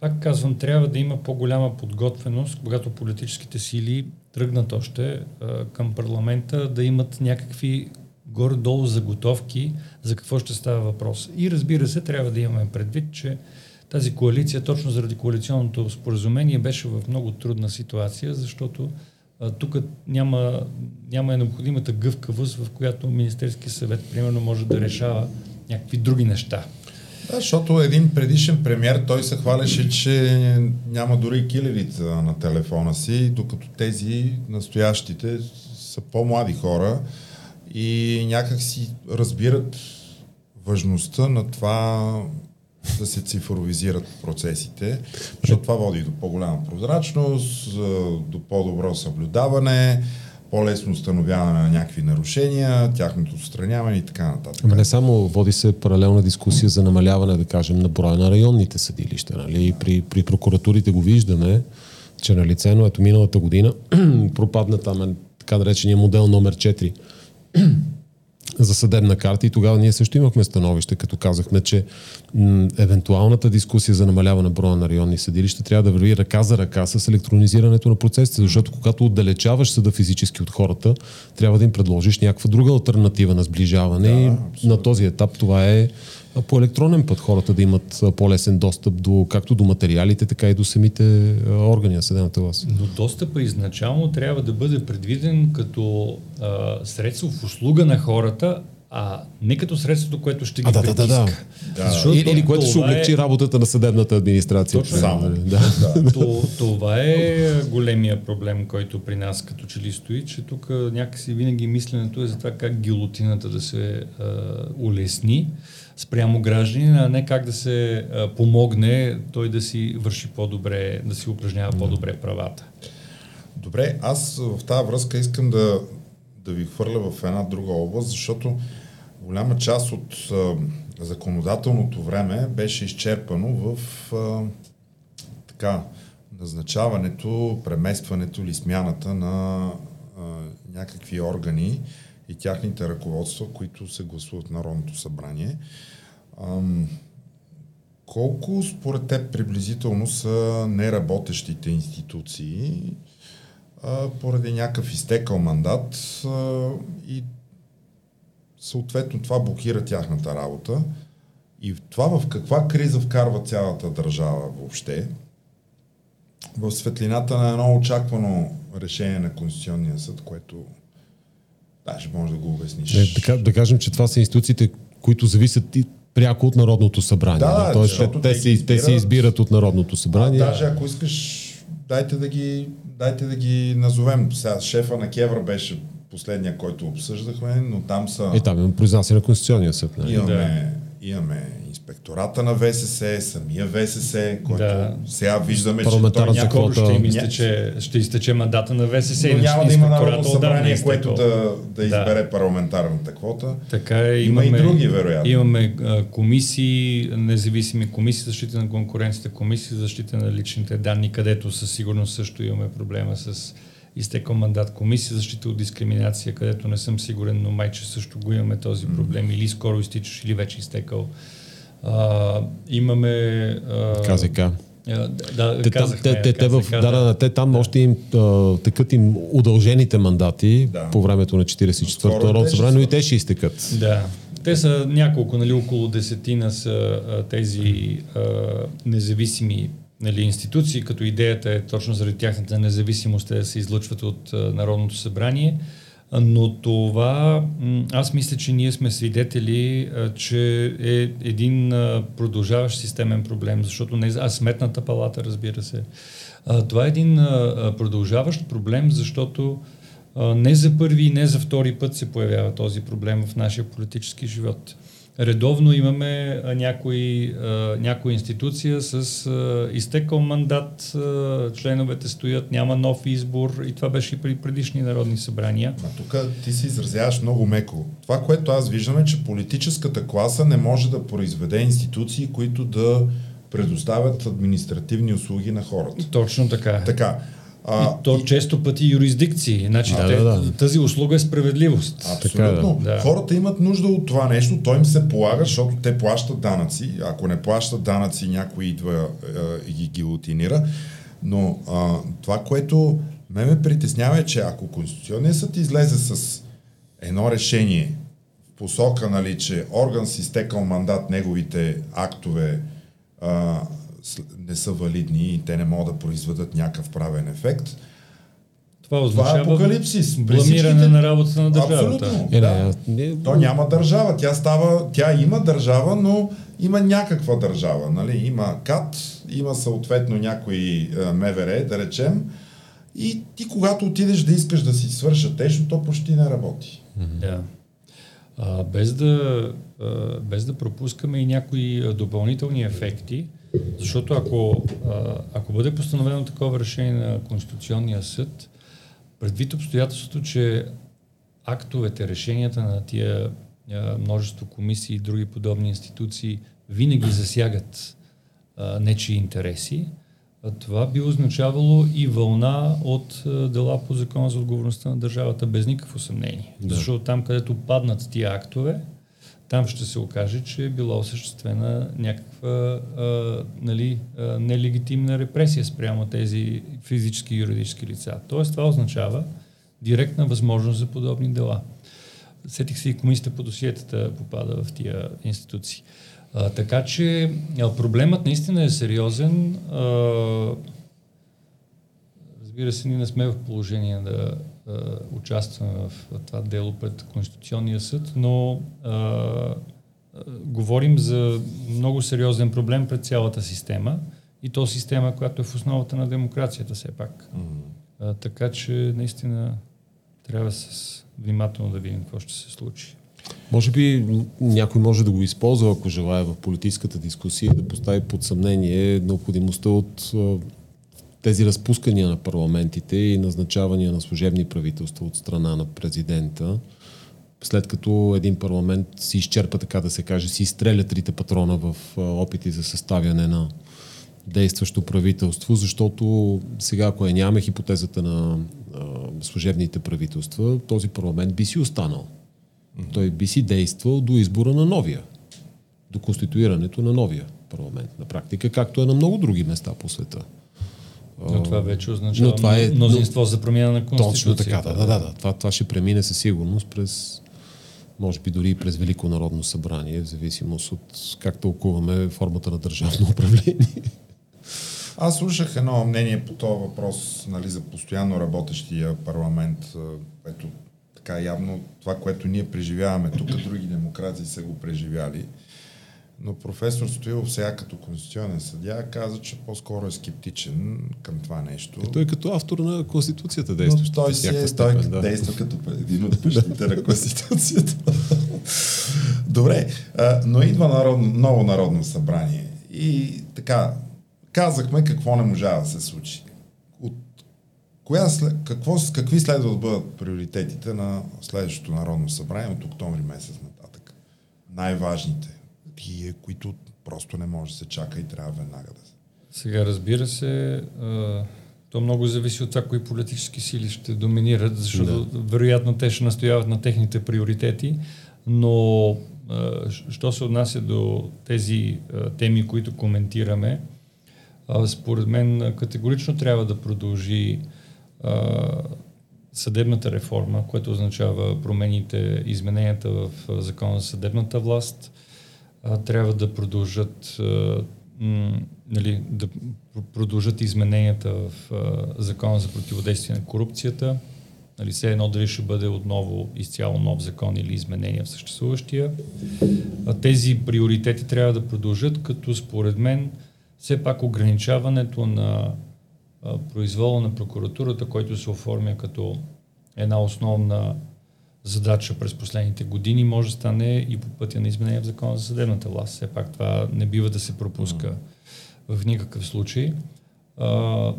пак казвам, трябва да има по-голяма подготвеност, когато политическите сили тръгнат още а, към парламента, да имат някакви горе-долу заготовки за какво ще става въпрос. И разбира се, трябва да имаме предвид, че тази коалиция, точно заради коалиционното споразумение, беше в много трудна ситуация, защото тук няма, няма е необходимата гъвкавост, в която Министерски съвет, примерно, може да решава някакви други неща. Да, защото един предишен премьер, той се хвалеше, че няма дори килерите на телефона си, докато тези настоящите са по-млади хора и някак си разбират важността на това да се цифровизират процесите, защото това води до по-голяма прозрачност, до по-добро съблюдаване, по-лесно установяване на някакви нарушения, тяхното отстраняване и така нататък. Ама не само води се паралелна дискусия за намаляване, да кажем, на броя на районните съдилища. Нали? При, при прокуратурите го виждаме, че на лице, но ето миналата година [clears throat] пропадна там така наречения модел номер 4 за съдебна карта и тогава ние също имахме становище, като казахме, че м- евентуалната дискусия за намаляване броя на районни съдилища трябва да върви ръка за ръка с електронизирането на процесите, защото когато отдалечаваш съда физически от хората, трябва да им предложиш някаква друга альтернатива на сближаване Да, и на този етап това е по електронен път хората да имат по-лесен достъп до, както до материалите, така и до самите органи на съдебната власт. Но достъпа изначално трябва да бъде предвиден като а, средство в услуга на хората, а не като средството, което ще ги А, да, да, да, да. притиска. Да. Защото Или, или което ще облегчи е- работата на съдебната администрация. Точно. Само. Да. То, това е големия проблем, който при нас като че ли стои, че тук някакси винаги мисленето е за това как гилотината да се а, улесни спрямо гражданина, а не как да се а, помогне той да си върши по-добре, да си упражнява по-добре правата. Добре, аз в тази връзка искам да, да ви хвърля в една друга област, защото голяма част от а, законодателното време беше изчерпано в а, така, назначаването, преместването или смяната на а, някакви органи и тяхните ръководства, които се гласуват в Народното събрание. Ам, колко според теб приблизително са неработещите институции а, поради някакъв изтекал мандат а, и съответно това блокира тяхната работа и това в каква криза вкарва цялата държава въобще в светлината на едно очаквано решение на Конституционния съд, което даже може да го обясниш. Не, така, да кажем, че това са институциите, които зависят и пряко от Народното събрание. Да, не? Тоест, защото те, те, се, ги те се избират. избират от Народното А, събрание. даже ако искаш, дайте да ги, дайте да ги назовем. Сега шефа на Кевра беше последния, който обсъждахме, но там са... И там има произнасяне на Конституционния съд. Нали? Имаме, имаме инспектората на ВСС, самия ВСС, който Да. сега виждаме, че той Скоро ще им изтече, ще изтече мандата на ВСС. но няма да има народно отдавна е събрание, което изтекъл. да, да избере парламентарната квота. Така е, Има имаме, и други, вероятно. Имаме а, комисии, независими комисии за защита на конкуренцията, комисии за защита на личните данни, където със сигурност също имаме проблема с изтекал мандат. Комисия за защита от дискриминация, където не съм сигурен, но майче също го имаме този проблем. Или скоро изтичаш, или вече изтекал. А, имаме... А, КЗК. а, да, Те, казахме, те, те, те, в, да, да, да, те там още им а, текат им удължените мандати Да. по времето на 44-то Скоро Народно събрание, но и те ще изтекат. Да. Те са няколко, нали, около десетина са а, тези а, независими нали, институции, като идеята е точно заради тяхната независимост те да се излъчват от а, Народното събрание. А, Но това, аз мисля, че ние сме свидетели, че е един продължаващ системен проблем, защото не, а сметната палата, разбира се. Това е един продължаващ проблем, защото не за първи и не за втори път се появява този проблем в нашия политически живот. Редовно имаме а, някои, а, някоя институция с а, изтекал мандат, а, членовете стоят, няма нов избор и това беше и при предишни народни събрания. Ма тук ти се изразяваш много меко. Това, което аз виждам е, че политическата класа не може да произведе институции, които да предоставят административни услуги на хората. Точно така. Така. А, и то често пъти юрисдикции. Значи, Да, те, да, да. тази услуга е справедливост. Абсолютно. Така е, да. Хората имат нужда от това нещо, то им се полага, защото те плащат данъци. Ако не плащат данъци, някой идва е, и ги гилотинира. Но а, това, което ме ме притеснява е, че ако Конституционният съд излезе с едно решение в посока, нали, че орган с изтекал мандат, неговите актове а, не са валидни и те не могат да произведат някакъв правен ефект, Това това е апокалипсис. Бламиране всичките- на работата на държавата. Абсолютно. Е, да. То няма държава. Тя става, тя има държава, но има някаква държава. Нали? Има КАТ, има съответно някой е, МВР, да речем. И ти, когато отидеш да искаш да си свършат нещо, то почти не работи. Да. А, без, да, а, без да пропускаме и някои допълнителни ефекти, защото ако, а, ако бъде постановено такова решение на Конституционния съд, предвид обстоятелството, че актовете, решенията на тия а, множество комисии и други подобни институции винаги засягат а, нечии интереси, това би означавало и вълна от дела по закона за отговорността на държавата, без никакво съмнение. Да. Защото там, където паднат тия актове, там ще се окаже, че е била осъществена някаква а, нали, а, нелегитимна репресия спрямо тези физически и юридически лица. Тоест това означава директна възможност за подобни дела. Сетих се и комисията по досиетата попада в тия институции. А, така че а, проблемът наистина е сериозен. А, разбира се, ние не сме в положение да а, участваме в, това дело пред Конституционния съд, но а, а, говорим за много сериозен проблем пред цялата система и то система, която е в основата на демокрацията все пак. Mm-hmm. А, така че наистина трябва с внимателно да видим какво ще се случи. Може би някой може да го използва, ако желая в политическата дискусия, да постави под съмнение необходимостта от тези разпускания на парламентите и назначавания на служебни правителства от страна на президента, след като един парламент си изчерпа, така да се каже, си изстреля трите патрона в опити за съставяне на действащо правителство, защото сега, ако я нямаме хипотезата на служебните правителства, този парламент би си останал. Той би си действал до избора на новия, до конституирането на новия парламент на практика, както е на много други места по света. Но това вече означава но това е, мнозинство но, за промяна на Конституцията. Точно така, да, да, да. Това, това ще премине със сигурност през, може би дори и през Велико народно събрание, в зависимост от как тълкуваме формата на държавно [laughs] управление. Аз слушах едно мнение по този въпрос нали, за постоянно работещия парламент, което така явно това, което ние преживяваме тук, други демокрации са го преживяли. Но професор Стоилов сега като конституционен съдя каза, че по-скоро е скептичен към това нещо. И той като автор на Конституцията действа. Но той си е, степен, той да. действа като един от бащите на Конституцията. Добре, но идва народно, ново народно събрание. И така, казахме какво не можа да се случи. Коя, какво, какви следва да бъдат приоритетите на следващото Народно събрание от октомври месец нататък? Най-важните, тие, които просто не може да се чака и трябва веднага да се. Сега разбира се, то много зависи от това, кои политически сили ще доминират, защото да. вероятно те ще настояват на техните приоритети, но що се отнася до тези теми, които коментираме, според мен категорично трябва да продължи съдебната реформа, което означава промените, измененията в закона за съдебната власт. Трябва да продължат нали, да продължат измененията в закона за противодействие на корупцията. Нали, все едно дали ще бъде отново изцяло нов закон или изменения в съществуващия. Тези приоритети трябва да продължат, като според мен все пак ограничаването на произвола на прокуратурата, който се оформя като една основна задача през последните години, може да стане и по пътя на изменение в закона за съдебната власт. Все пак това не бива да се пропуска в никакъв случай. А,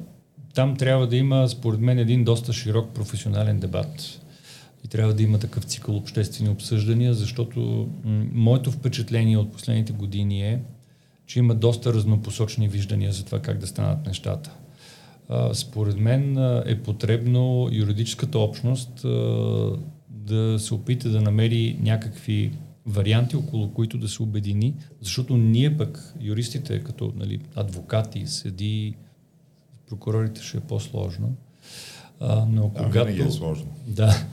там трябва да има, според мен, един доста широк професионален дебат. И трябва да има такъв цикъл обществени обсъждания, защото м- моето впечатление от последните години е, че има доста разнопосочни виждания за това как да станат нещата. Според мен е потребно юридическата общност да се опита да намери някакви варианти, около които да се обедини, защото ние пък, юристите, като нали, адвокати, седи, прокурорите ще е по-сложно. А, но когато, е сложно. Да,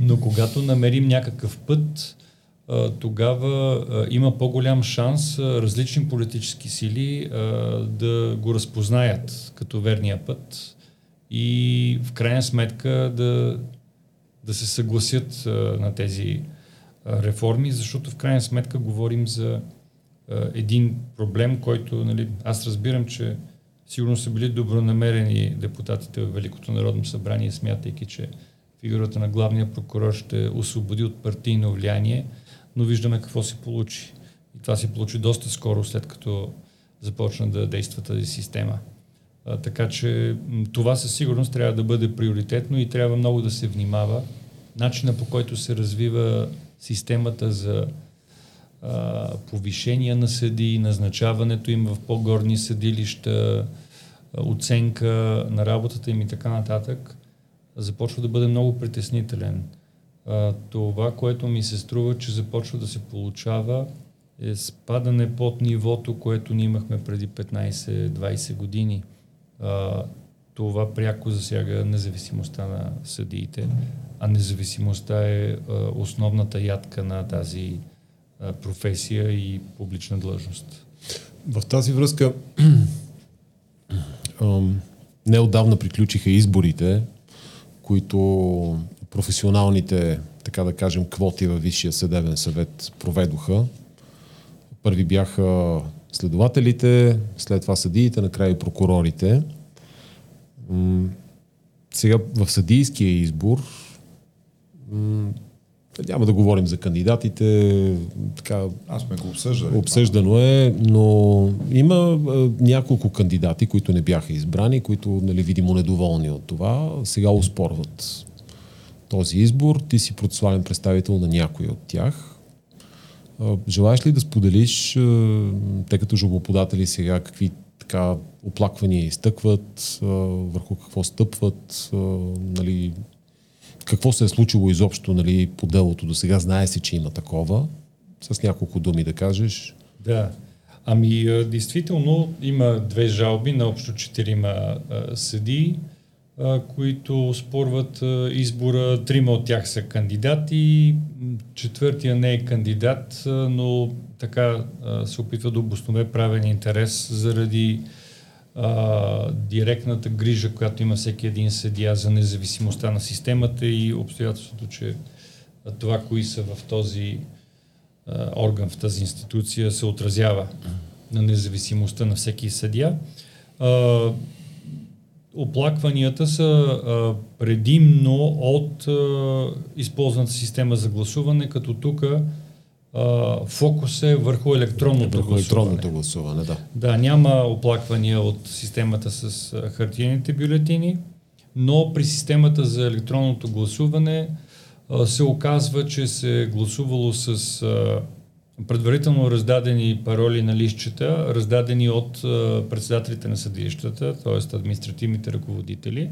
но когато намерим някакъв път, тогава има по-голям шанс различни политически сили да го разпознаят като верния път и в крайна сметка да, да се съгласят на тези реформи, защото в крайна сметка говорим за един проблем, който нали, аз разбирам, че сигурно са били добронамерени депутатите в Великото народно събрание, смятайки, че фигурата на главния прокурор ще освободи от партийно влияние, но виждаме какво се получи. И това се получи доста скоро, след като започна да действа тази система. А, така че това със сигурност трябва да бъде приоритетно и трябва много да се внимава. Начина по който се развива системата за а, повишение на съди, назначаването им в по-горни съдилища, оценка на работата им и така нататък, започва да бъде много притеснителен. Това, което ми се струва, че започва да се получава е спадане под нивото, което ние имахме преди 15-20 години. А, това пряко засяга независимостта на съдиите, а независимостта е а, основната ядка на тази а, професия и публична длъжност. В тази връзка [clears throat] неодавна приключиха изборите, които професионалните, така да кажем, квоти във Висшия съдебен съвет проведоха. Първи бяха следователите, след това съдиите, накрая и прокурорите. Сега в съдийския избор няма да говорим за кандидатите. Така, Аз сме го обсъждали. Обсъждано е, но има няколко кандидати, които не бяха избрани, които нали, видимо недоволни от това, сега успорват този избор. Ти си процесуален представител на някой от тях. Желаеш ли да споделиш, тъй като жалбоподатели сега какви така оплаквания изтъкват, върху какво стъпват, нали, какво се е случило изобщо нали, по делото до сега? Знае се, че има такова. С няколко думи да кажеш. Да. Ами, действително има две жалби на общо четирима съдии, които спорват избора. Трима от тях са кандидати, четвъртия не е кандидат, но така се опитва да обоснове правен интерес заради а, директната грижа, която има всеки един съдия за независимостта на системата и обстоятелството, че това, кои са в този а, орган, в тази институция, се отразява на независимостта на всеки съдия. Оплакванията са а, предимно от а, използваната система за гласуване, като тук фокус е върху електронното върху електронното гласуване. да. Да, няма оплаквания от системата с хартиените бюлетини, но при системата за електронното гласуване а, се оказва, че се е гласувало с а, предварително раздадени пароли на листчета, раздадени от председателите на съдилищата, т.е. административните ръководители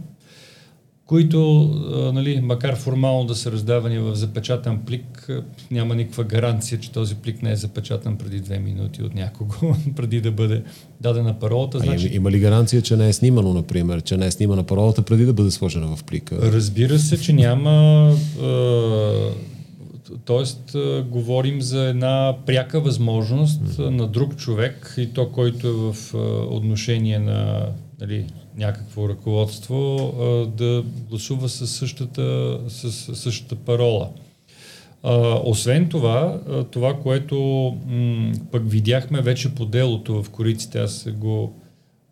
които, нали, макар формално да са раздавани в запечатан плик, няма никаква гаранция, че този плик не е запечатан преди две минути от някого, [laughs] преди да бъде дадена паролата. Значи... А има ли гаранция, че не е снимано, например, че не е снимана паролата преди да бъде сложена в плика? Разбира се, че няма. Тоест, говорим за една пряка възможност mm-hmm. на друг човек и то, който е в отношение на нали, някакво ръководство а, да гласува със същата, с същата парола. А, освен това, а, това, което м- пък видяхме вече по делото в кориците, аз го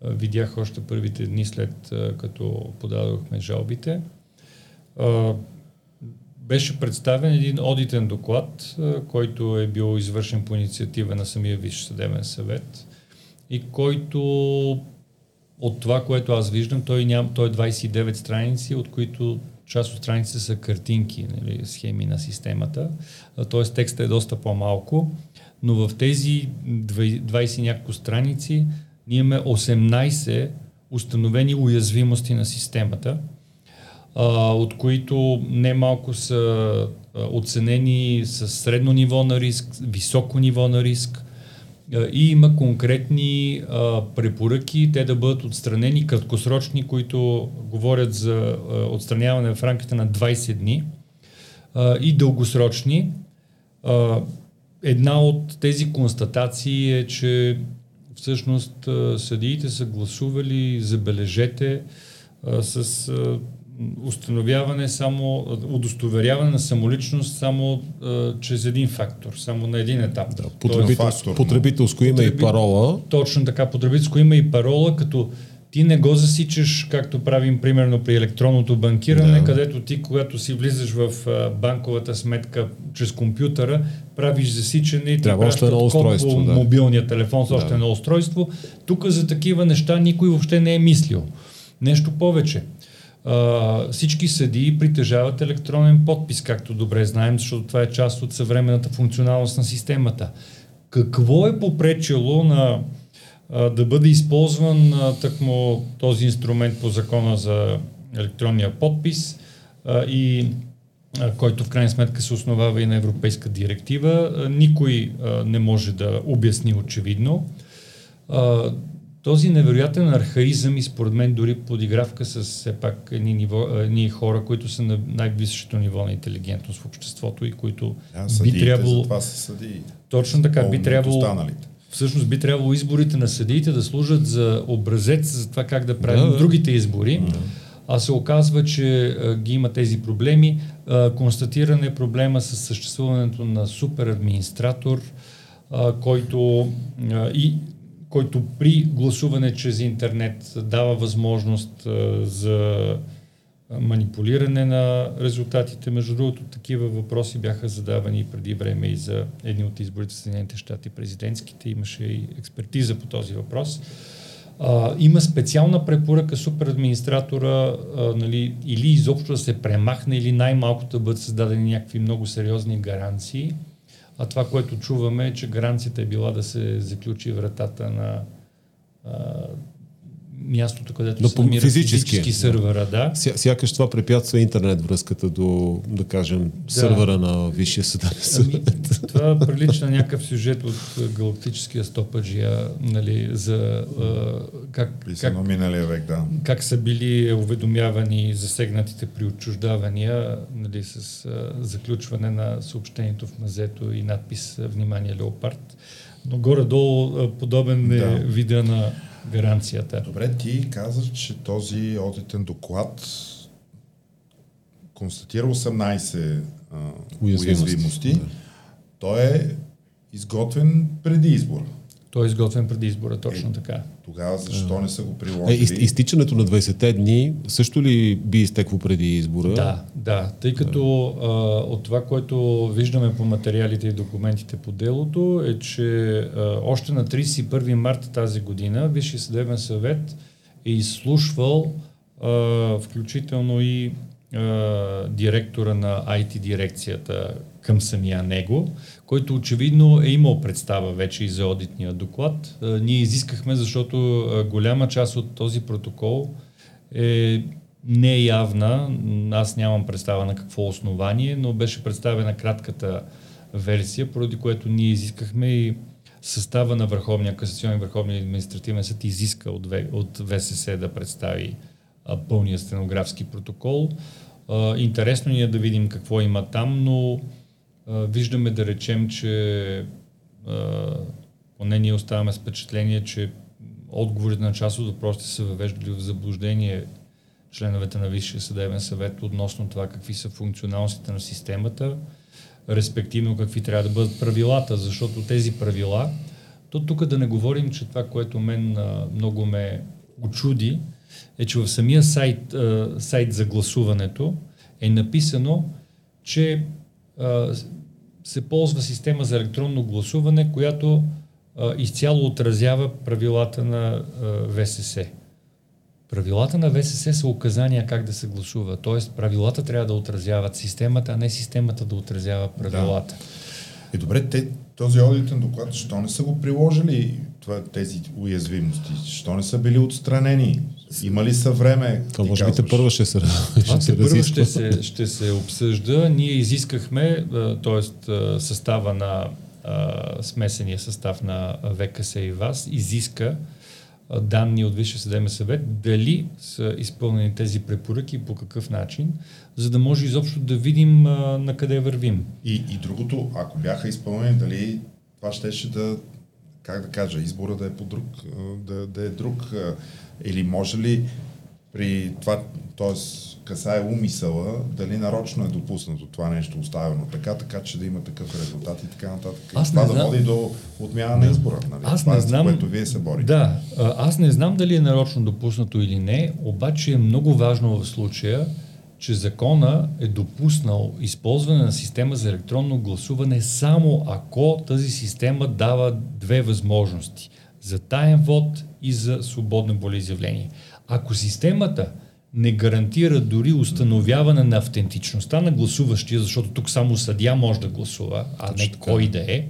а, видях още първите дни след а, като подадохме жалбите, а, беше представен един одитен доклад, който е бил извършен по инициатива на самия Висш съдебен съвет и който от това, което аз виждам, той, ням, той е 29 страници, от които част от страниците са картинки, нали, схеми на системата. Т.е. текстът е доста по-малко, но в тези 20 няколко страници ние имаме 18 установени уязвимости на системата, от които немалко са оценени с средно ниво на риск, високо ниво на риск, и има конкретни препоръки те да бъдат отстранени, краткосрочни, които говорят за отстраняване в рамките на 20 дни и дългосрочни. Една от тези констатации е, че всъщност съдиите са гласували, забележете, с установяване само, удостоверяване на самоличност само а, чрез един фактор, само на един етап. Да, потребителско, потребителско име потреби... и парола. Точно така, потребителско име и парола, като ти не го засичаш, както правим примерно при електронното банкиране, да. където ти, когато си влизаш в а, банковата сметка чрез компютъра, правиш засичане и Трябва още едно устройство. Да. мобилния телефон с да. още едно устройство. Тук за такива неща никой въобще не е мислил. Нещо повече всички съдии притежават електронен подпис, както добре знаем, защото това е част от съвременната функционалност на системата. Какво е попречило на да бъде използван а, тъкмо този инструмент по закона за електронния подпис и който в крайна сметка се основава и на европейска директива. Никой не може да обясни очевидно. Този невероятен архаизъм и според мен дори подигравка с все пак едни, ниво, едни хора, които са на най-висшето ниво на интелигентност в обществото и които а, би трябвало... Това са съдии. Точно така, би трябвало... Останалите. Всъщност би трябвало изборите на съдиите да служат за образец за това как да правим да, другите избори. Да. А се оказва, че а, ги има тези проблеми. А, констатиране е проблема с съществуването на супер администратор, а, който а, и който при гласуване чрез интернет дава възможност а, за манипулиране на резултатите. Между другото, такива въпроси бяха задавани преди време и за едни от изборите в Съединените щати, президентските. Имаше и експертиза по този въпрос. А, има специална препоръка супер администратора а, нали, или изобщо да се премахне или най-малкото да бъдат създадени някакви много сериозни гаранции а това, което чуваме е, че гаранцията е била да се заключи вратата на а, мястото, където Но се намира физически, физически сървъра. Да. Ся, сякаш това препятства интернет връзката до, да кажем, да. сървъра на Висшия съдебен съвет. Ами, това прилича на някакъв сюжет от галактическия стопаджия, нали, за а, как, как, миналия век, да. как са били уведомявани засегнатите при отчуждавания нали, с а, заключване на съобщението в мазето и надпис Внимание Леопард. Но горе-долу подобен е да. вида на гаранцията. Добре, ти казваш, че този одитен доклад констатира 18 а, уязвимости. уязвимости. Да. Той е изготвен преди избора. Той е изготвен преди избора, точно е, така. Тогава защо не са го приложили? Е, из, изтичането на 20-те дни също ли би изтекло преди избора? Да, да. Тъй като да. а, от това, което виждаме по материалите и документите по делото, е, че а, още на 31 марта тази година Висши съдебен съвет е изслушвал а, включително и а, директора на IT дирекцията към самия него, който очевидно е имал представа вече и за одитния доклад. А, ние изискахме, защото а, голяма част от този протокол е неявна. Аз нямам представа на какво основание, но беше представена кратката версия, поради което ние изискахме и състава на Върховния касационен Върховния административен съд изиска от, от ВСС да представи а, пълния стенографски протокол. А, интересно ни е да видим какво има там, но виждаме да речем, че а, поне ние оставаме с впечатление, че отговорите на част от въпросите са въвеждали в заблуждение членовете на Висшия съдебен съвет относно това какви са функционалностите на системата, респективно какви трябва да бъдат правилата, защото тези правила, то тук да не говорим, че това, което мен много ме очуди, е, че в самия сайт, сайт за гласуването е написано, че се ползва система за електронно гласуване, която а, изцяло отразява правилата на а, ВСС. Правилата на ВСС са указания как да се гласува. Тоест, правилата трябва да отразяват системата, а не системата да отразява правилата. Да. И добре, те, този одитен доклад, защо не са го приложили това, тези уязвимости? Защо не са били отстранени? Има ли са време? Това може би те първо ще се ще, ще се, ще се обсъжда. Ние изискахме, т.е. състава на смесения състав на ВКС и ВАС изиска данни от Висше съдебен съвет, дали са изпълнени тези препоръки и по какъв начин, за да може изобщо да видим а, на къде вървим. И, и другото, ако бяха изпълнени, дали това щеше да, как да кажа, избора да е по друг, да, да е друг, или може ли при това, т.е. касае умисъла, дали нарочно е допуснато това нещо оставено така, така че да има такъв резултат и така нататък. Аз това да знам... води до отмяна на избора. Нали? Аз това не е, знам... което вие се борите. Да, аз не знам дали е нарочно допуснато или не, обаче е много важно в случая, че закона е допуснал използване на система за електронно гласуване само ако тази система дава две възможности за таен вод и за свободно волеизявление. Ако системата не гарантира дори установяване на автентичността на гласуващия, защото тук само съдя може да гласува, а Точно не кой да е,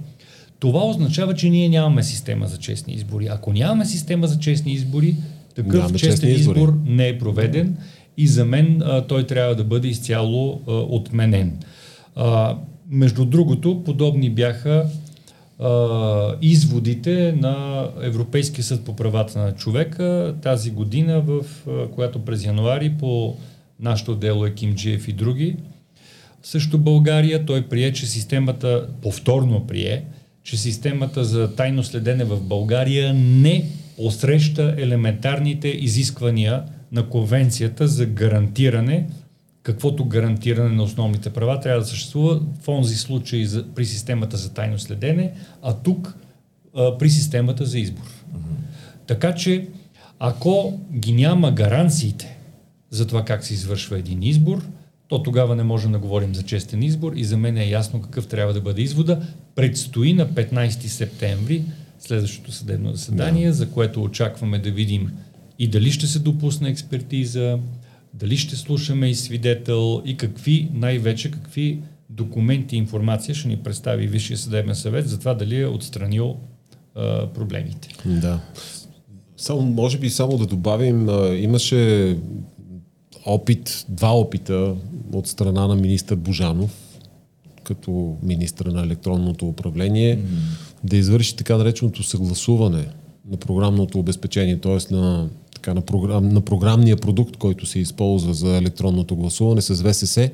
това означава, че ние нямаме система за честни избори. Ако нямаме система за честни избори, такъв Нямаме честен избори. избор не е проведен и за мен а, той трябва да бъде изцяло а, отменен. А, между другото, подобни бяха а, изводите на Европейския съд по правата на човека тази година, в а, която през януари по нашето дело е Кимджиев и други. Също България той прие, че системата, повторно прие, че системата за тайно следене в България не посреща елементарните изисквания на конвенцията за гарантиране, каквото гарантиране на основните права трябва да съществува в онзи случай за, при системата за тайно следене, а тук а, при системата за избор. Така че, ако ги няма гаранциите за това как се извършва един избор, то тогава не можем да говорим за честен избор и за мен е ясно какъв трябва да бъде извода. Предстои на 15 септември следващото съдебно заседание, да. за което очакваме да видим и дали ще се допусне експертиза, дали ще слушаме и свидетел и какви, най-вече какви документи и информация ще ни представи Висшия съдебен съвет за това дали е отстранил а, проблемите. Да. Само, може би само да добавим, а, имаше опит, два опита от страна на министър Божанов, като министър на електронното управление, mm-hmm. да извърши така нареченото съгласуване на програмното обезпечение, т.е. на така, на, програм, на програмния продукт, който се използва за електронното гласуване с ВСС,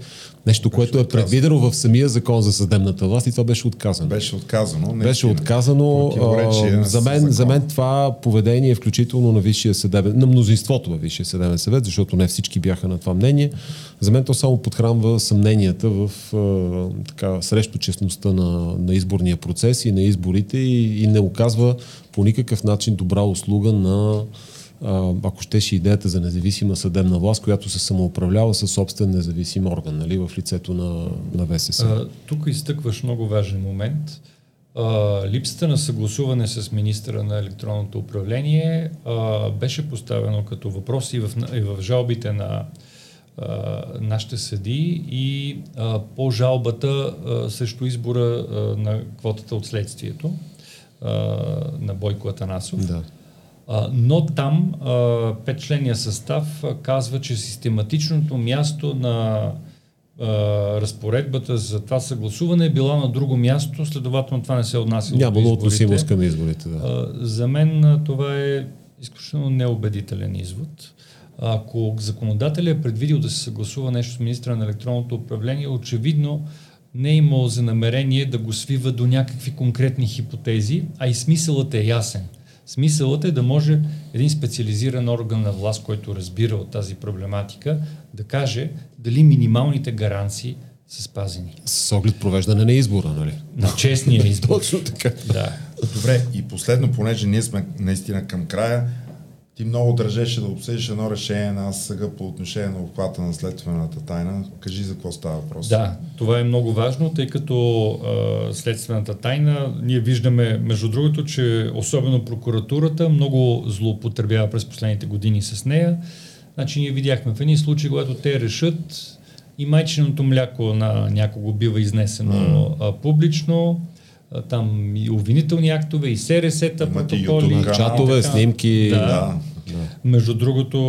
нещо, беше което е предвидено в самия закон за съдебната власт и това беше отказано. Беше отказано. Не беше отказано. А, за, мен, за мен това поведение, включително на Висшия съдебен, на мнозинството във Висшия съдебен съвет, защото не всички бяха на това мнение, за мен то само подхранва съмненията в а, така, срещу честността на, на изборния процес и на изборите и, и не оказва по никакъв начин добра услуга на ако щеше идеята за независима съдебна власт, която се самоуправлява със собствен независим орган, нали, в лицето на, на ВСС. А, тук изтъкваш много важен момент. А, липсата на съгласуване с министра на електронното управление а, беше поставено като въпрос и в, и в жалбите на а, нашите съди и а, по жалбата а, срещу избора а, на квотата от следствието а, на Бойко Атанасов. Да но там петчления състав казва, че систематичното място на разпоредбата за това съгласуване е била на друго място, следователно това не се отнася Нямало относимост към изборите. Да. За мен това е изключително неубедителен извод. Ако законодателя е предвидил да се съгласува нещо с министра на електронното управление, очевидно не е имал за намерение да го свива до някакви конкретни хипотези, а и смисълът е ясен – Смисълът е да може един специализиран орган на власт, който разбира от тази проблематика, да каже дали минималните гаранции са спазени. С оглед провеждане на избора, нали? На честния [laughs] избор. Точно така. Да. Добре, и последно, понеже ние сме наистина към края, ти много държеше да обсъдиш едно решение на АСГ по отношение на обхвата на следствената тайна. Кажи за какво става въпрос. Да, това е много важно, тъй като а, следствената тайна, ние виждаме, между другото, че особено прокуратурата много злоупотребява през последните години с нея. Значи ние видяхме в едни случаи, когато те решат и майчиното мляко на някого бива изнесено mm. а, публично, там и обвинителни актове, и СРС-та, протоколи. Чатове, снимки. Да. да. Да. Между другото,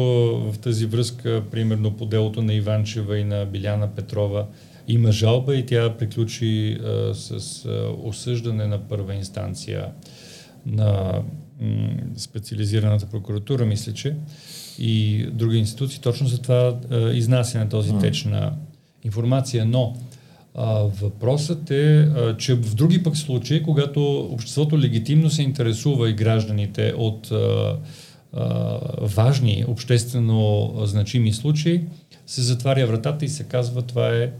в тази връзка, примерно по делото на Иванчева и на Биляна Петрова, има жалба и тя приключи а, с а, осъждане на първа инстанция на м, специализираната прокуратура, мисля, че, и други институции, точно за това а, изнасяне на този теч на информация. Но а, въпросът е, а, че в други пък случаи, когато обществото легитимно се интересува и гражданите от а, важни, обществено значими случаи, се затваря вратата и се казва това е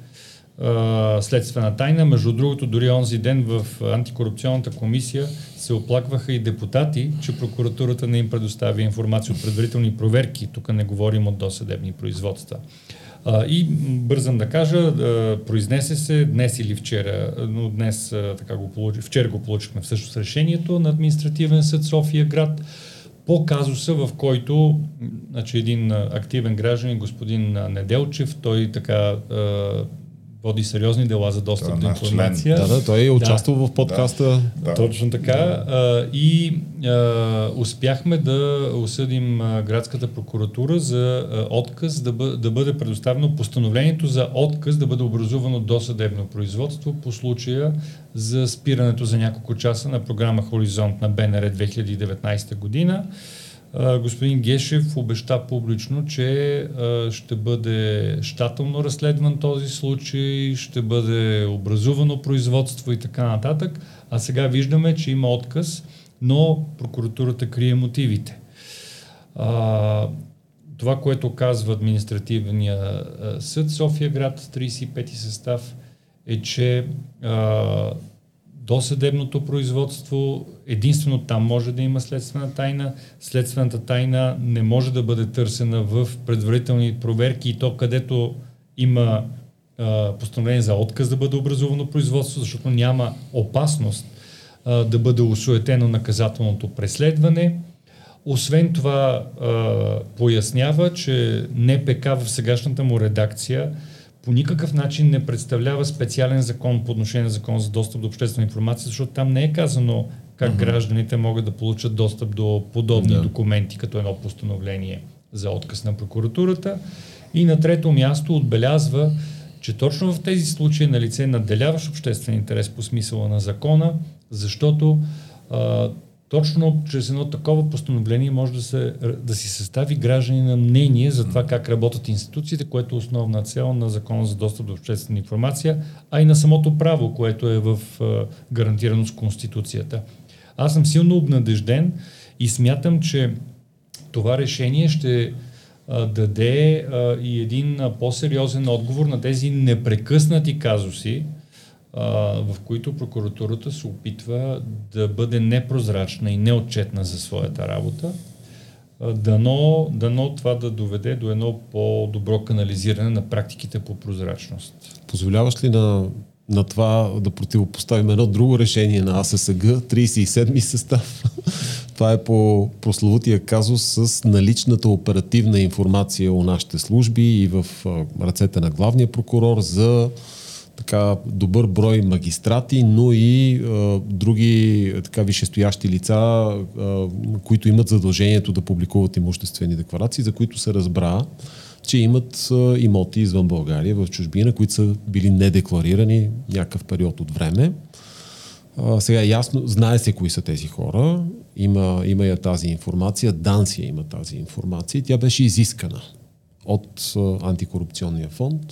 следствена тайна. Между другото, дори онзи ден в антикорупционната комисия се оплакваха и депутати, че прокуратурата не им предоставя информация от предварителни проверки. Тук не говорим от досъдебни производства. И бързам да кажа, произнесе се днес или вчера, но днес така го получи, вчера го получихме всъщност решението на административен съд София град по казуса, в който значи, един активен гражданин, господин Неделчев, той така води сериозни дела за достъп до информация. Да, да, той е участвал в подкаста. Да. Точно така. А, и а, успяхме да осъдим а, градската прокуратура за а, отказ да, бъ, да бъде предоставено постановлението за отказ да бъде образувано досъдебно производство по случая за спирането за няколко часа на програма Хоризонт на БНР 2019 година. Господин Гешев обеща публично, че ще бъде щателно разследван този случай, ще бъде образувано производство и така нататък. А сега виждаме, че има отказ, но прокуратурата крие мотивите. Това, което казва административния съд София град, 35-ти състав, е, че а, досъдебното производство, единствено там може да има следствена тайна. Следствената тайна не може да бъде търсена в предварителни проверки и то където има а, постановление за отказ да бъде образувано производство, защото няма опасност а, да бъде осуетено наказателното преследване. Освен това, а, пояснява, че НПК в сегашната му редакция по никакъв начин не представлява специален закон по отношение на закон за достъп до обществена информация, защото там не е казано как uh-huh. гражданите могат да получат достъп до подобни Да. документи, като едно постановление за отказ на прокуратурата. И на трето място отбелязва, че точно в тези случаи е на лице надделяващ обществен интерес по смисъла на закона, защото а, точно чрез едно такова постановление може да, се, да си състави граждани на мнение за това как работят институциите, което е основна цел на Закона за достъп до обществена информация, а и на самото право, което е в гарантирано с Конституцията. Аз съм силно обнадежден и смятам, че това решение ще даде и един по-сериозен отговор на тези непрекъснати казуси, в които прокуратурата се опитва да бъде непрозрачна и неотчетна за своята работа. Дано, дано това да доведе до едно по-добро канализиране на практиките по прозрачност. Позволяваш ли на, на това да противопоставим едно друго решение на АССГ, 37-ми състав? [laughs] това е по прословутия казус с наличната оперативна информация у нашите служби и в ръцете на главния прокурор за така добър брой магистрати, но и а, други така висшестоящи лица, а, които имат задължението да публикуват имуществени декларации, за които се разбра, че имат а, имоти извън България, в чужбина, които са били недекларирани някакъв период от време. А, сега ясно, знае се кои са тези хора, има, има я тази информация, Дансия има тази информация. Тя беше изискана от а, антикорупционния фонд,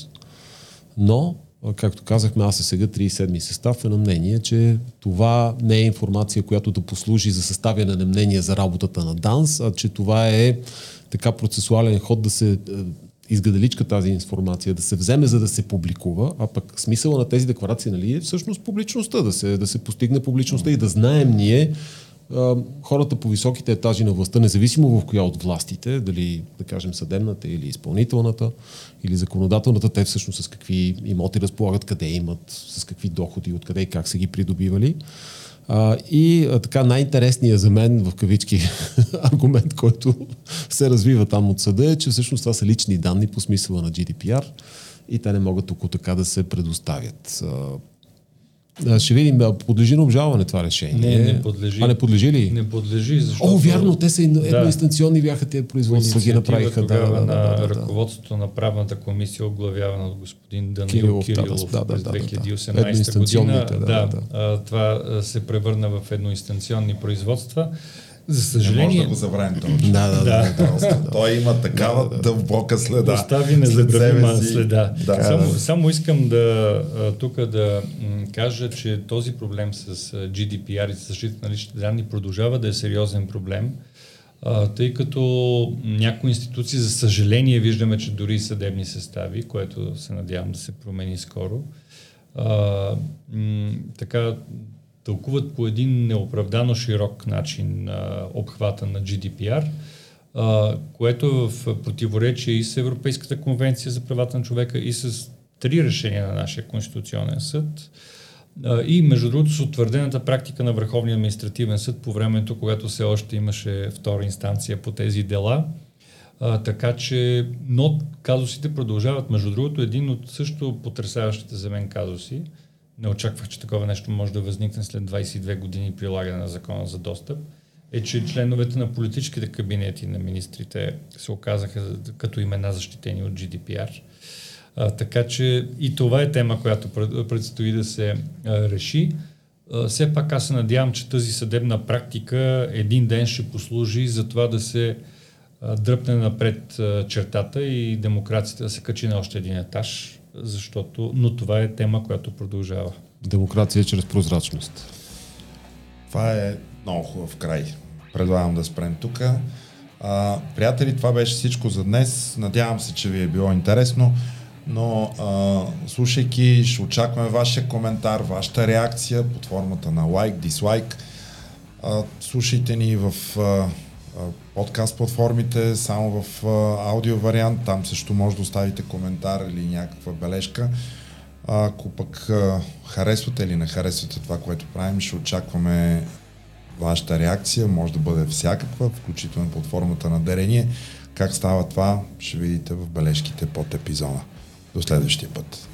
но, както казахме, аз сега 37-ми състав е на мнение, че това не е информация, която да послужи за съставяне на мнение за работата на ДАНС, а че това е така процесуален ход да се е, изгадаличка тази информация, да се вземе, за да се публикува, а пък смисъла на тези декларации нали, е всъщност публичността, да се, да се постигне публичността и да знаем ние хората по високите етажи на властта, независимо в коя от властите, дали да кажем съдебната или изпълнителната или законодателната, те всъщност с какви имоти разполагат, къде имат, с какви доходи, откъде и как са ги придобивали. И така най-интересният за мен в кавички [laughs] аргумент, който се развива там от съда е, че всъщност това са лични данни по смисъла на GDPR и те не могат тук така да се предоставят. А, ще видим, подлежи на обжалване това решение. Не, не подлежи. А не подлежи ли? Не подлежи, защото... О, вярно, те са едно- едноинстанционни бяха тези производства, ги направиха. Да, да, да, на да, да. ръководството на правната комисия, оглавявана от господин Данил Кирилов, Кирилов, да, да, да, през да, да, да. 2018 година. Да, да, да. това се превърна в едноинстанционни производства. За Не може съжаление, да го забравим този Да, да, да. Просто той има такава дълбока следа. остави незабравима си. следа. Да. само, само искам да тук да кажа, че този проблем с GDPR и с защита на личните данни продължава да е сериозен проблем, тъй като някои институции, за съжаление, виждаме, че дори и съдебни състави, което се надявам да се промени скоро, а, м, така тълкуват по един неоправдано широк начин а, обхвата на GDPR, а, което е в противоречие и с Европейската конвенция за правата на човека и с три решения на нашия Конституционен съд. А, И между другото с утвърдената практика на Върховния административен съд по времето, когато все още имаше втора инстанция по тези дела. А, така че, но казусите продължават. Между другото, един от също потрясаващите за мен казуси, не очаквах, че такова нещо може да възникне след 22 години прилагане на закона за достъп, е, че членовете на политическите кабинети на министрите се оказаха като имена защитени от GDPR. А, така че и това е тема, която предстои да се а, реши. А, все пак аз се надявам, че тази съдебна практика един ден ще послужи за това да се а, дръпне напред а, чертата и демокрацията да се качи на още един етаж, защото, но това е тема, която продължава. Демокрация чрез прозрачност. Това е много хубав край. Предлагам да спрем тук. приятели, това беше всичко за днес. Надявам се, че ви е било интересно но а, слушайки, ще очакваме вашия коментар, вашата реакция под формата на лайк, дислайк. А, слушайте ни в а, подкаст платформите, само в аудио вариант, там също може да оставите коментар или някаква бележка. Ако пък харесвате или не харесвате това, което правим, ще очакваме вашата реакция, може да бъде всякаква, включително под на дарение. Как става това, ще видите в бележките под епизода. До следващия път.